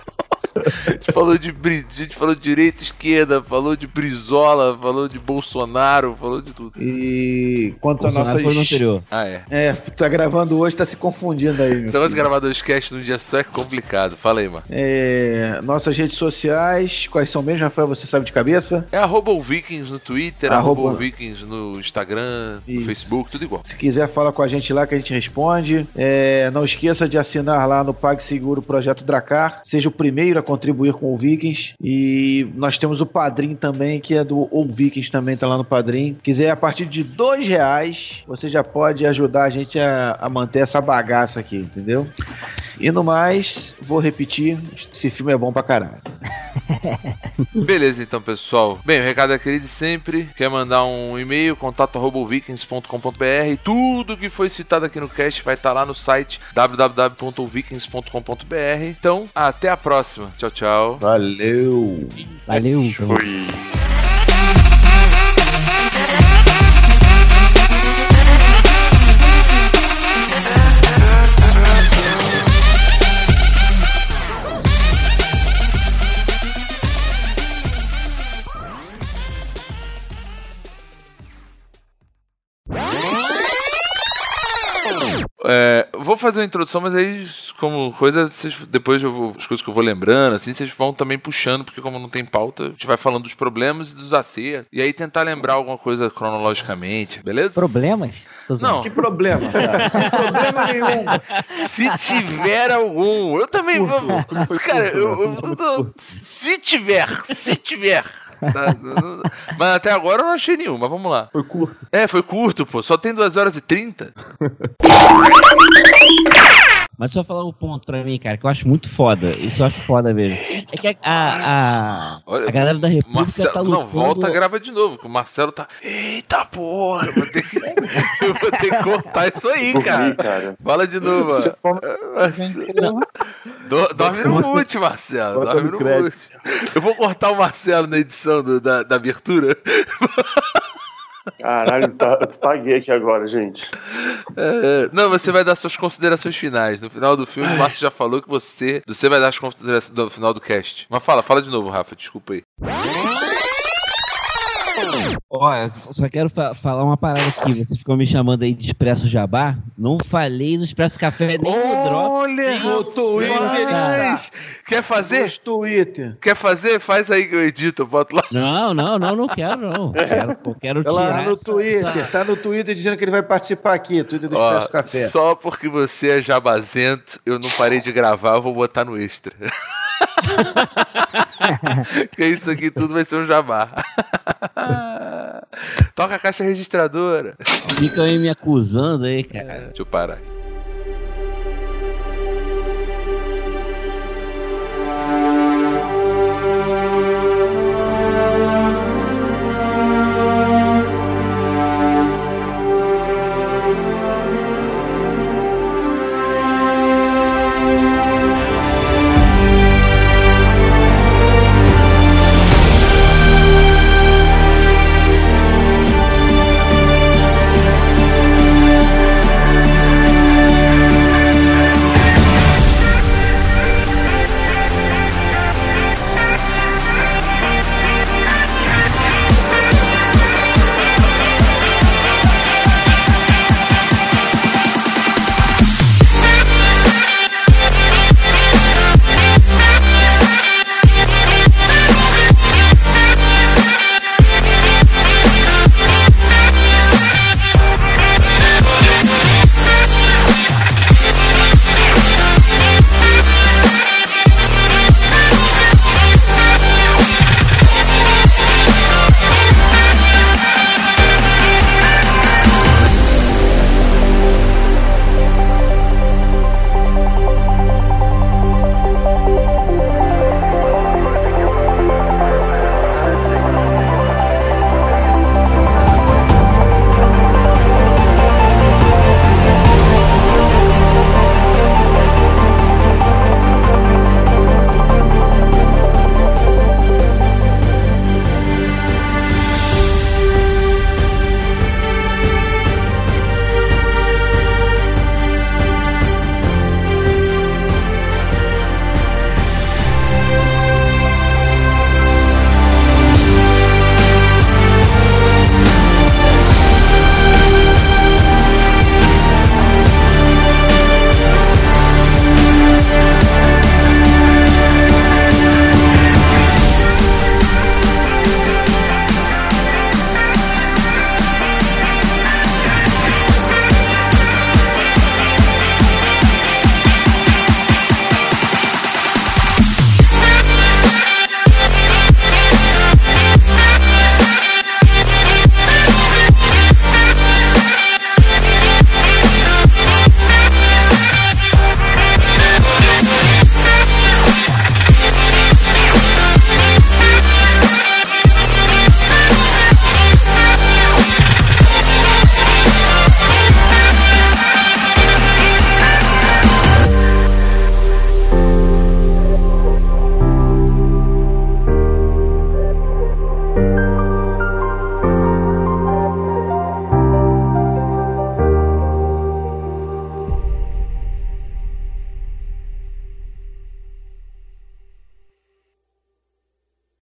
falou de, a gente falou de direita, esquerda, falou de Brizola, falou de Bolsonaro, falou de tudo. E quanto a nossas. foi no anterior. Ah, é. É, tá gravando hoje, tá se confundindo aí. meu Então, os filho. gravadores cast num dia só é complicado. Fala aí, mano. É, nossas redes sociais, quais são mesmo, Rafael? Você sabe de cabeça? É arroba o Vikings no Twitter, Arroba- Vikings no Instagram, no Isso. Facebook, tudo igual. Se quiser, fala com a gente lá que a gente responde. É, não esqueça de assinar lá no PagSeguro Projeto Dracar. Seja o primeiro a contribuir com o Vikings. E nós temos o Padrim também, que é do O Vikings também, tá lá no Padrim. Quiser, a partir de dois reais, você já pode ajudar a gente a, a manter essa bagaça aqui, entendeu? E no mais, vou repetir, esse filme é bom pra caralho. Beleza, então, pessoal. Bem, o recado é aquele de sempre. Quer mandar um e-mail, contato.vikings.com.br. Tudo que foi citado aqui no cast vai estar lá no site www.vikings.com.br. Então, até a próxima. Tchau, tchau. Valeu! Valeu. Fui. É, vou fazer uma introdução, mas aí, como coisa, vocês, depois eu vou, as coisas que eu vou lembrando, assim, vocês vão também puxando, porque como não tem pauta, a gente vai falando dos problemas e dos acertos. E aí tentar lembrar alguma coisa cronologicamente, beleza? Problemas? Não, Que problema, cara? Não tem problema nenhum. se tiver algum. Eu também vou. Cara, eu, eu- eu tô- se tiver, se tiver. Tá? Mas até agora eu não achei nenhum, mas vamos lá. Foi curto. É, foi curto, pô. Só tem 2 horas e 30. Mas só falar um ponto pra mim, cara, que eu acho muito foda. Isso eu acho foda mesmo. É que a, a, a, Olha, a galera da República Marcelo, tá lutando... não, volta, grava de novo, que o Marcelo tá. Eita porra, eu vou ter que, eu vou ter que cortar isso aí, Dormi, cara. cara. Fala de novo. Dorme no mute, Marcelo. Dorme no mute. Eu vou cortar o Marcelo na edição do- da, da abertura. Caralho, tá, eu paguei aqui agora, gente. É, não, você vai dar suas considerações finais. No final do filme, o Márcio já falou que você, você vai dar as considerações no final do cast. Mas fala, fala de novo, Rafa, desculpa aí. Eu só quero fa- falar uma parada aqui. Vocês ficam me chamando aí de Expresso Jabá. Não falei no Expresso Café nem no Drop. Olha, No Twitter! Quer fazer? Nos Twitter. Quer fazer? Faz aí que eu edito, eu boto lá. Não, não, não, não quero, não. Quero, pô, quero Tá tirar lá no essa- Twitter, essa- tá no Twitter dizendo que ele vai participar aqui, Twitter do Ó, Expresso Café. só porque você é jabazento, eu não parei de gravar, eu vou botar no extra. que isso aqui tudo vai ser um jabá. Toca a caixa registradora. Ficam aí me acusando aí, cara. Deixa eu parar.